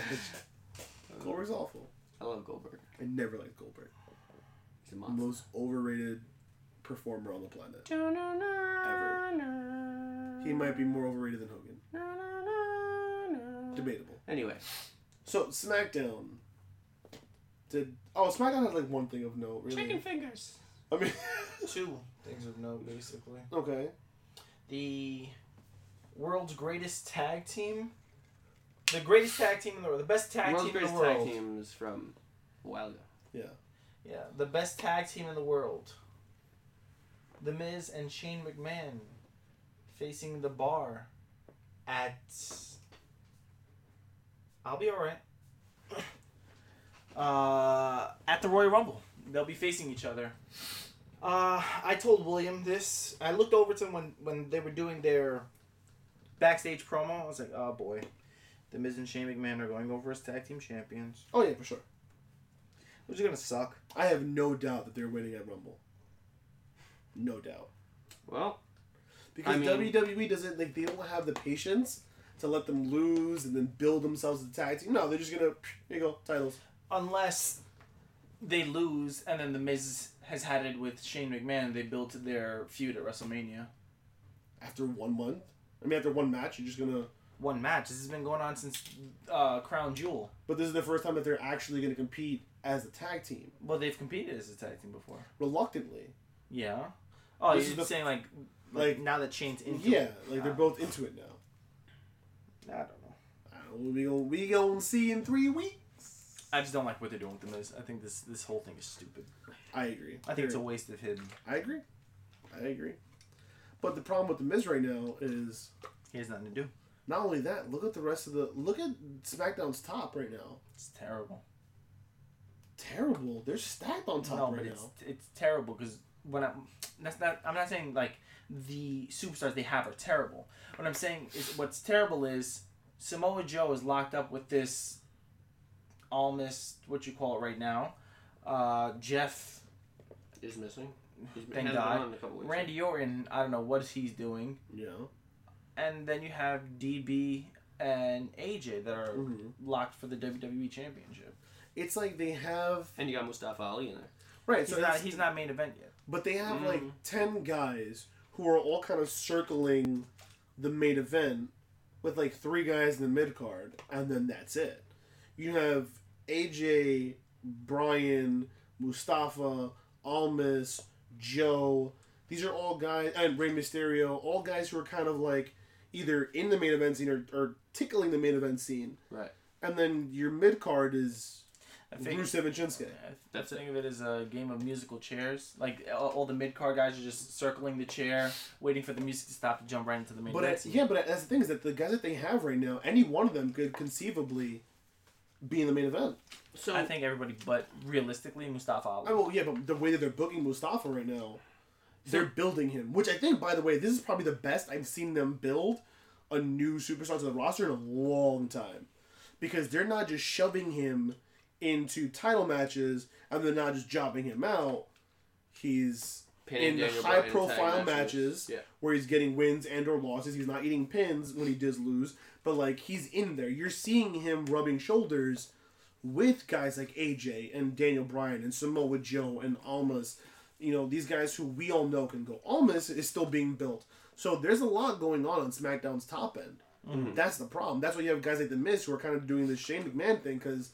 Goldberg's awful. I love Goldberg. I never liked Goldberg. He's a monster. Most overrated performer on the planet. Ever. He might be more overrated than Hogan. Debatable. Anyway, So SmackDown did oh SmackDown had like one thing of note really. chicken fingers. I mean Two things of note, basically. Okay. The world's greatest tag team. The greatest tag team in the world. The best tag World's team in the greatest world. tag teams from a while ago. Yeah. Yeah, the best tag team in the world. The Miz and Shane McMahon facing the bar at. I'll be alright. Uh, At the Royal Rumble, they'll be facing each other. uh, I told William this. I looked over to him when, when they were doing their backstage promo. I was like, oh boy. The Miz and Shane McMahon are going over as tag team champions. Oh yeah, for sure. Which is gonna suck. I have no doubt that they're winning at Rumble. No doubt. Well, Because I mean- WWE doesn't like they don't have the patience to let them lose and then build themselves as a tag team. No, they're just gonna here you go titles. Unless They lose, and then the Miz has had it with Shane McMahon. They built their feud at WrestleMania. After one month, I mean after one match, you're just gonna. One match. This has been going on since uh, Crown Jewel. But this is the first time that they're actually gonna compete as a tag team Well, they've competed as a tag team before. reluctantly. Yeah. Oh, This you're is the- saying like, like- like now that Shane's into yeah, it. like they're Ah. both into it now. I don't know. I don't know, we gonna we gonna see in three weeks. I just don't like what they're doing with the Miz. I think this this whole thing is stupid. I agree. I think it's a waste of him. I agree. I agree. But the problem with the Miz right now is He has nothing to do. not only that. Look at the rest of the. Look at SmackDown's top right now. It's terrible. Terrible. They're stacked on top no, right but now. it's it's terrible because when I'm that's not I'm not saying like the superstars they have are terrible. What I'm saying is what's terrible is Samoa Joe is locked up with this almost what you call it right now. Uh, Jeff is missing. He's Thank hasn't God. been on in a couple weeks. Randy Orton, I don't know what he's doing, Yeah. and then you have DB and AJ that are Mhm. locked for the WWE Championship. It's like they have And you got Mustafa Ali in there. right. He's so not he's not main event yet. But they have Mm. like ten guys who are all kind of circling the main event with like three guys in the mid card, and then that's it. You have AJ, Brian, Mustafa, Almas, Joe. These are all guys, and Rey Mysterio, all guys who are kind of like either in the main event scene or, or tickling the main event scene. Right. And then your mid card is I think Rusev and Shinsuke. I That's think of it is a game of musical chairs. Like all, all the mid card guys are just circling the chair, waiting for the music to stop to jump right into the main But event. I, scene. yeah, but that's the thing is that the guys that they have right now, any one of them could conceivably be in the main event. So I think everybody, but realistically, Mustafa Ali. I well, yeah, but the way that they're booking Mustafa right now, they're building him. Which I think, by the way, this is probably the best I've seen them build a new superstar to the roster in a long time, because they're not just shoving him into title matches and they're not just jobbing him out. He's pinning in Daniel high Bryan profile tag matches, Yeah. where he's getting wins and or losses. He's not eating pins when he does lose, but like he's in there. You're seeing him rubbing shoulders with guys like AJ and Daniel Bryan and Samoa Joe and Almas. You know, these guys who we all know can go. Almas is still being built. So there's a lot going on on SmackDown's top end. Mhm. That's the problem. That's why you have guys like The Miz who are kind of doing this Shane McMahon thing because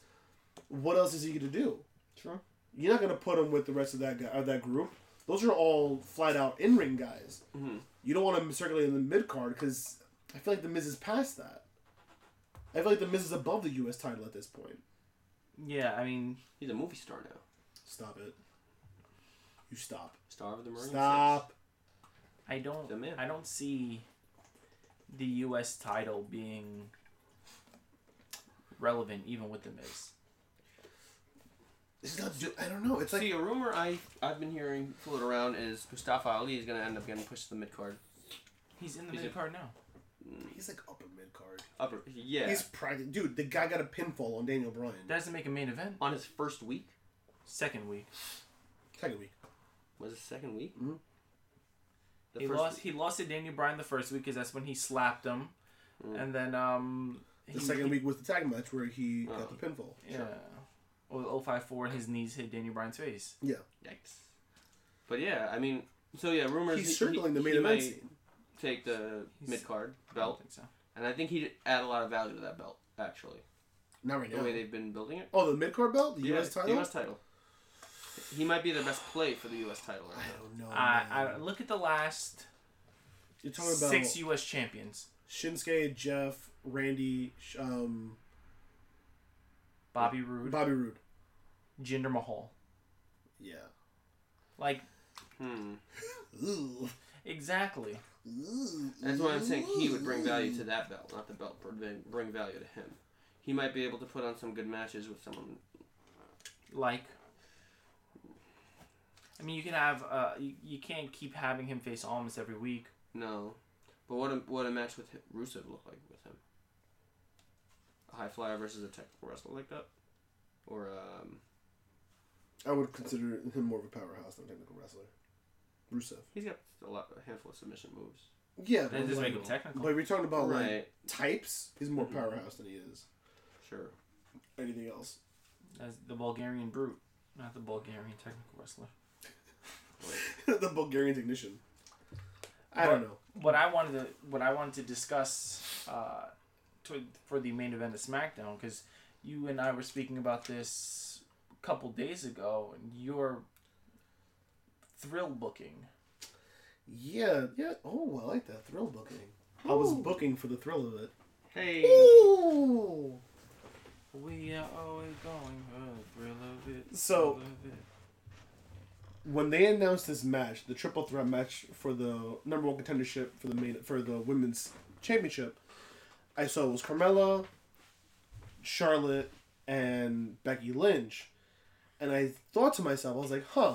what else is he going to do? Sure. You're not going to put him with the rest of that guy, of that group. Those are all flat out in ring guys. Mhm. You don't want him circulating in the mid card because I feel like the Miz is past that. I feel like the Miz is above the U.S. title at this point. Yeah, I mean, He's a movie star now. Stop it. You stop. Star of the Marine. Stop. I don't, The man. I don't see the U.S. title being relevant even with the Miz. It's not. ju- I don't know. It's like See, a rumor I I've been hearing float around is Mustafa Ali is going to end up getting pushed to the mid card. He's in the He's mid card now. he's like upper mid card. Upper, yeah. He's practice, dude. The guy got a pinfall on Daniel Bryan. That doesn't make a main event. on his first week. Second week, Second week. Was it second week? Mhm. The he first lost. week- He lost to Daniel Bryan the first week because that's when he slapped him, Mm. and then um. The he- second he- week was the tag match where he Oh. got the pinfall. Yeah. Well, 054 and his knees hit Daniel Bryan's face. Yeah. Yikes. But yeah, I mean, so yeah, rumors. He's he- circling he, the main he event might scene. Take the He's- mid card I don't belt, think so. and I think he'd add a lot of value to that belt. Actually, Not right the now. way they've been building it. Oh, the mid card belt, the Yeah, U.S. title. U.S. title. he might be the best play for the U.S. title. Right I don't know. I, man. I look at the last You're talking about six U.S. champions: Shinsuke, Jeff, Randy, um, Bobby Roode, Bobby Roode. Jinder Mahal. Yeah. Like Hmm. Exactly. That's why I'm saying he would bring value to that belt, not the belt bring bring value to him. He might be able to put on some good matches with someone. Like, I mean, you can have. Uh, you, you can't keep having him face Almas every week. No, but what a what a match with Rusev look like with him. A high flyer versus a technical wrestler like that, or um, I would consider him more of a powerhouse than a technical wrestler. Rusev. he's got a lot a handful of submission moves. Yeah, That but doesn't like, make him technical. but we're talking about like types. He's more Mhm. powerhouse than he is sure. anything else. As the Bulgarian brute, not the Bulgarian technical wrestler. the Bulgarian technician. I don't know. What I wanted to what I wanted to discuss uh, to, for the main event of SmackDown because you and I were speaking about this a couple days ago, and your thrill booking. Yeah, yeah. Oh, I like that thrill booking. I was booking for the thrill of it. Hey, Ooh. We are always going for the thrill of it. So- of it. When they announced this match, the triple threat match for the number one contendership for the main for the women's championship, I saw it was Carmella, Charlotte, and Becky Lynch, and I thought to myself, I was like, huh,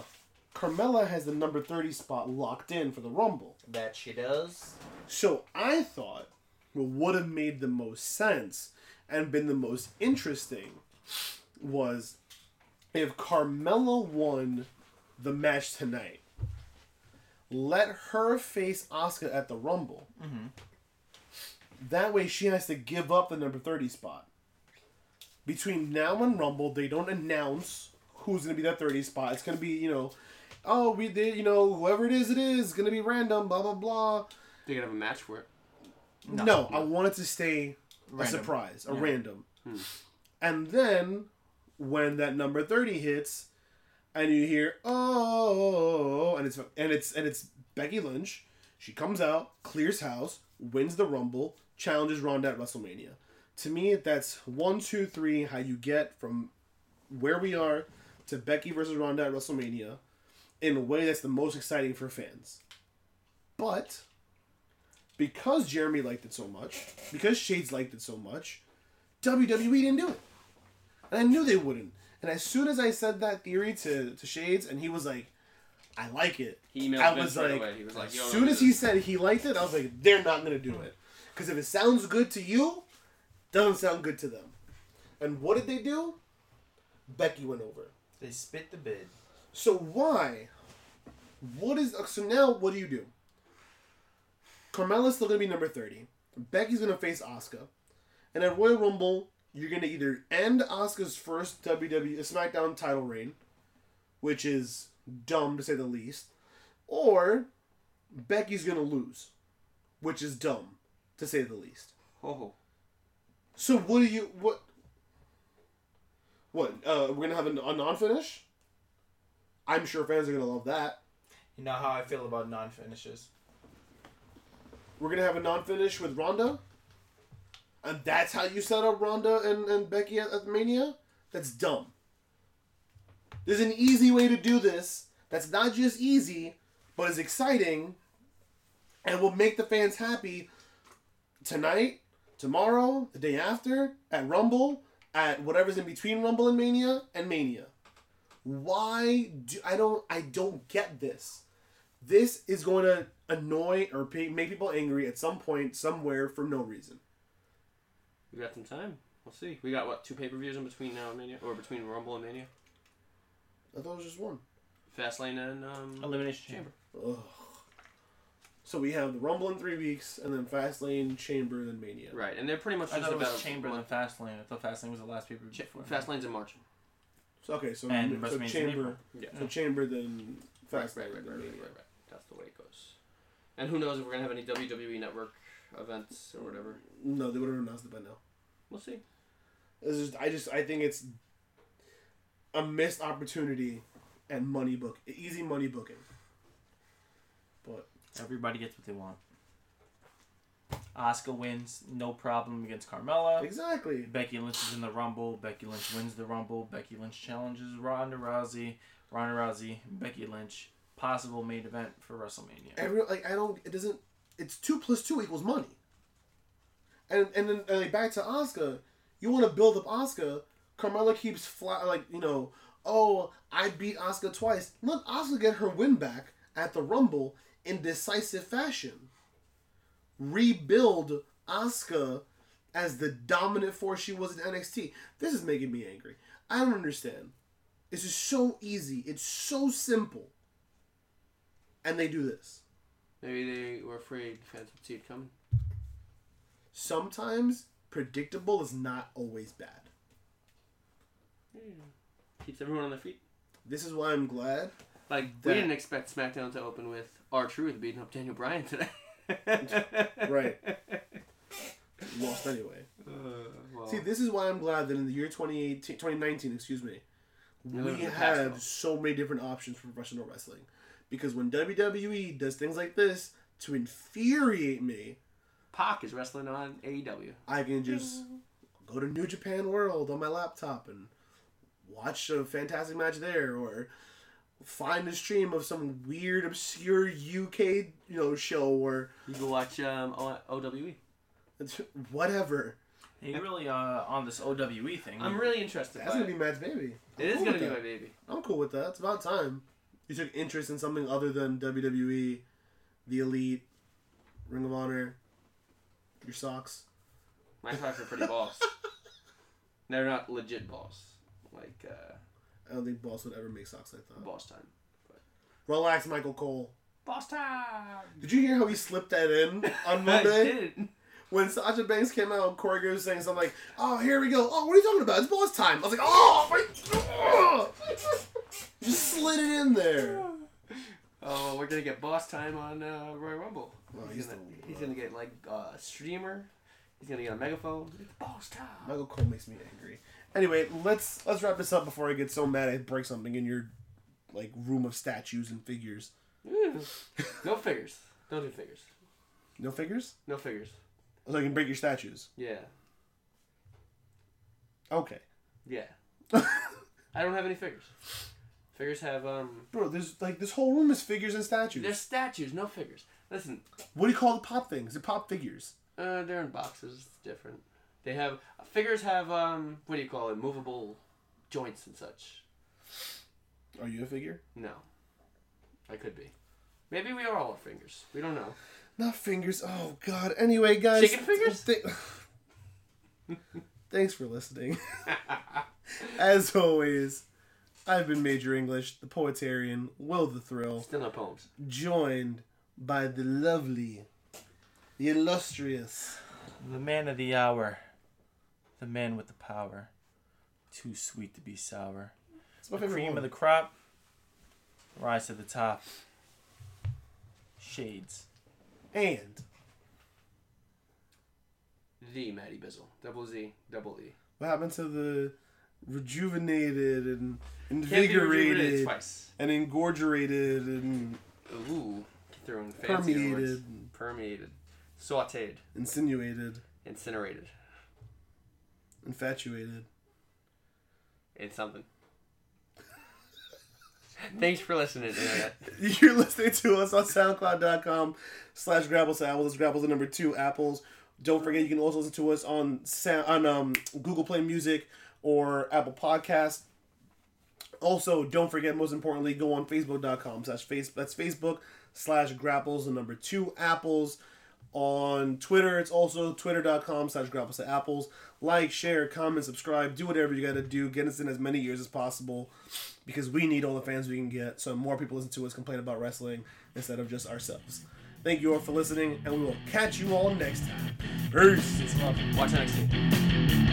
Carmella has the number thirty spot locked in for the Rumble. That she does. So I thought what would have made the most sense and been the most interesting was if Carmella won the match tonight. Let her face Asuka at the Rumble. Mhm. That way she has to give up the number 30 spot. Between now and Rumble, they don't announce who's going to be that 30 spot. It's going to be, you know, oh, we did, you know, whoever it is, it is going to be random, blah, blah, blah. They're going to have a match for it. No, I want it to stay a surprise, a Yeah. random. Hmm. And then when that number 30 hits and you hear oh and it's and it's and it's Becky Lynch, she comes out, clears house, wins the rumble, challenges Ronda at WrestleMania. To me, that's one, two, three, how you get from where we are to Becky versus Ronda at WrestleMania in a way that's the most exciting for fans. But because Jeremy liked it so much, because Shades liked it so much, WWE didn't do it. And I knew they wouldn't. And as soon as I said that theory to, to Shades, and he was like, I like it. He emailed I Vince was right like, away. He was like, as soon as he said he liked it, I was like, they're not going to do it. Because if it sounds good to you, doesn't sound good to them. And what did they do? Becky went over. They spit the bid. So why? What is so now? What do you do? Carmella's still gonna be number thirty. Becky's gonna face Asuka, and at Royal Rumble, you're gonna either end Asuka's first WWE SmackDown title reign, which is dumb to say the least, or Becky's gonna lose, which is dumb to say the least. Oh, So what do you what? What uh, we're gonna have a, a non-finish? I'm sure fans are gonna love that. You know how I feel about non finishes. We're gonna have a non-finish with Ronda, and that's how you set up Ronda and, and Becky at, at Mania. That's dumb. There's an easy way to do this. That's not just easy, but is exciting, and will make the fans happy tonight, tomorrow, the day after, at Rumble, at whatever's in between Rumble and Mania, and Mania. Why do I don't I don't get this? This is going to annoy or pa- make people angry at some point somewhere for no reason. we got some time. We'll see. We got what two pay per views in between now and Mania, or between Rumble and Mania. I thought it was just one. Fastlane and um, Elimination Chamber. Chamber. Ugh. So we have the Rumble in three weeks, and then Fastlane, Chamber, then Mania. Right, and they're pretty much I just thought it about was Chamber and Fastlane. I thought Fastlane was the last paper Cha- before. Fastlane's in March. So okay, so, And so WrestleMania's in Chamber, April. Yeah. so Chamber, then Right, Fastlane, right, right, then right, right, Mania. right, right. That's the way it goes. And who knows if we're gonna have any WWE Network events or whatever. No, they would have announced it by now. We'll see. It's just, I just, I think it's a missed opportunity and money book, easy money booking. Everybody gets what they want. Asuka wins, no problem against Carmella. exactly, Becky Lynch is in the Rumble. Becky Lynch wins the Rumble. Becky Lynch challenges Ronda Rousey. Ronda Rousey, Becky Lynch, possible main event for WrestleMania. every like I don't. It doesn't. It's two plus two equals money. And and then and like, back to Asuka, you want to build up Asuka. Carmella keeps like you know. Oh, I beat Asuka twice. Let Asuka get her win back at the Rumble in decisive fashion. Rebuild Asuka as the dominant force she was in NXT. This is making me angry. I don't understand. This is so easy. It's so simple. And they do this. Maybe they were afraid fans would see it coming. sometimes predictable is not always bad. Yeah. Keeps everyone on their feet. This is why I'm glad. Like we didn't expect SmackDown to open with R Truth beating up Daniel Bryan today. Right. Lost anyway. Uh, well, See, this is why I'm glad that in the year 2018, 2019, excuse me, we living in the past have so many different options for professional wrestling. Because when WWE does things like this to infuriate me, Pac is wrestling on AEW. I can just go to New Japan World on my laptop and watch a fantastic match there, or find a stream of some weird, obscure UK you know show or You can watch um, o- OWE. whatever. Hey, you're really, uh, on this OWE thing. I'm really interested. That's gonna it. be Matt's baby. It is cool gonna be that. my baby. I'm cool with that. It's about time. You took interest in something other than WWE, the Elite, Ring of Honor, your socks. My socks are pretty boss. They're not legit boss. Like uh, I don't think Boss would ever make socks like that. boss time. But... Relax, Michael Cole. Boss time. Did you hear how he slipped that in on I Monday? did. when Sasha Banks came out, Corey Graves was saying something like, "Oh, here we go. Oh, what are you talking about? It's boss time." I was like, "Oh, my!" Just slid it in there. Oh, we're gonna get boss time on uh, Royal Rumble. Well, he's, he's gonna, the- he's gonna get like uh, a streamer. He's gonna get a megaphone. It's boss time. Michael Cole makes me angry. Anyway, let's let's wrap this up before I get so mad I break something in your like room of statues and figures. Mm. no figures. Don't do figures. No figures? No figures. So I can break your statues. Yeah. Okay. Yeah. I don't have any figures. Figures have um. Bro, there's like this whole room is figures and statues. They're statues, no figures. Listen, What do you call the pop things? The pop figures. uh, they're in boxes. It's different. They have figures have um. What do you call it? Movable joints and such. Are you a figure? No. I could be. Maybe we are all fingers. We don't know. Not fingers. Oh God. Anyway, guys. Chicken fingers? th- Thanks for listening. As always, I've been Major English, the Poetarian, Will the Thrill, Still no poems. joined by the lovely, the illustrious. The man of the hour. The man with the power. Too sweet to be sour. It's my The favorite cream one. of the crop. Rise to the top. Shades. And The Maddie Bizzle. Double Z. Double E. what happened to the rejuvenated and Can't be rejuvenated invigorated twice. and engorgerated and Ooh. Throwing fancy permeated, words. and Permeated. Sauteed. insinuated, Incinerated. Infatuated? It's something. Thanks for listening, Internet. You're listening to us on SoundCloud.com slash Grapples to Apples. It's Grapples the number two Apples. Don't forget you can also listen to us on sound, on um, Google Play Music or Apple Podcast. Also, don't forget, most importantly, go on Facebook.com slash face that's Facebook slash grapples the number two apples. On Twitter, it's also twitter.com slash grapples apples. Like, share, comment, subscribe, do whatever you gotta do. Get us in as many years as possible because we need all the fans we can get so more people listen to us complain about wrestling instead of just ourselves. Thank you all for listening, and we will catch you all next time. Peace. Watch NXT.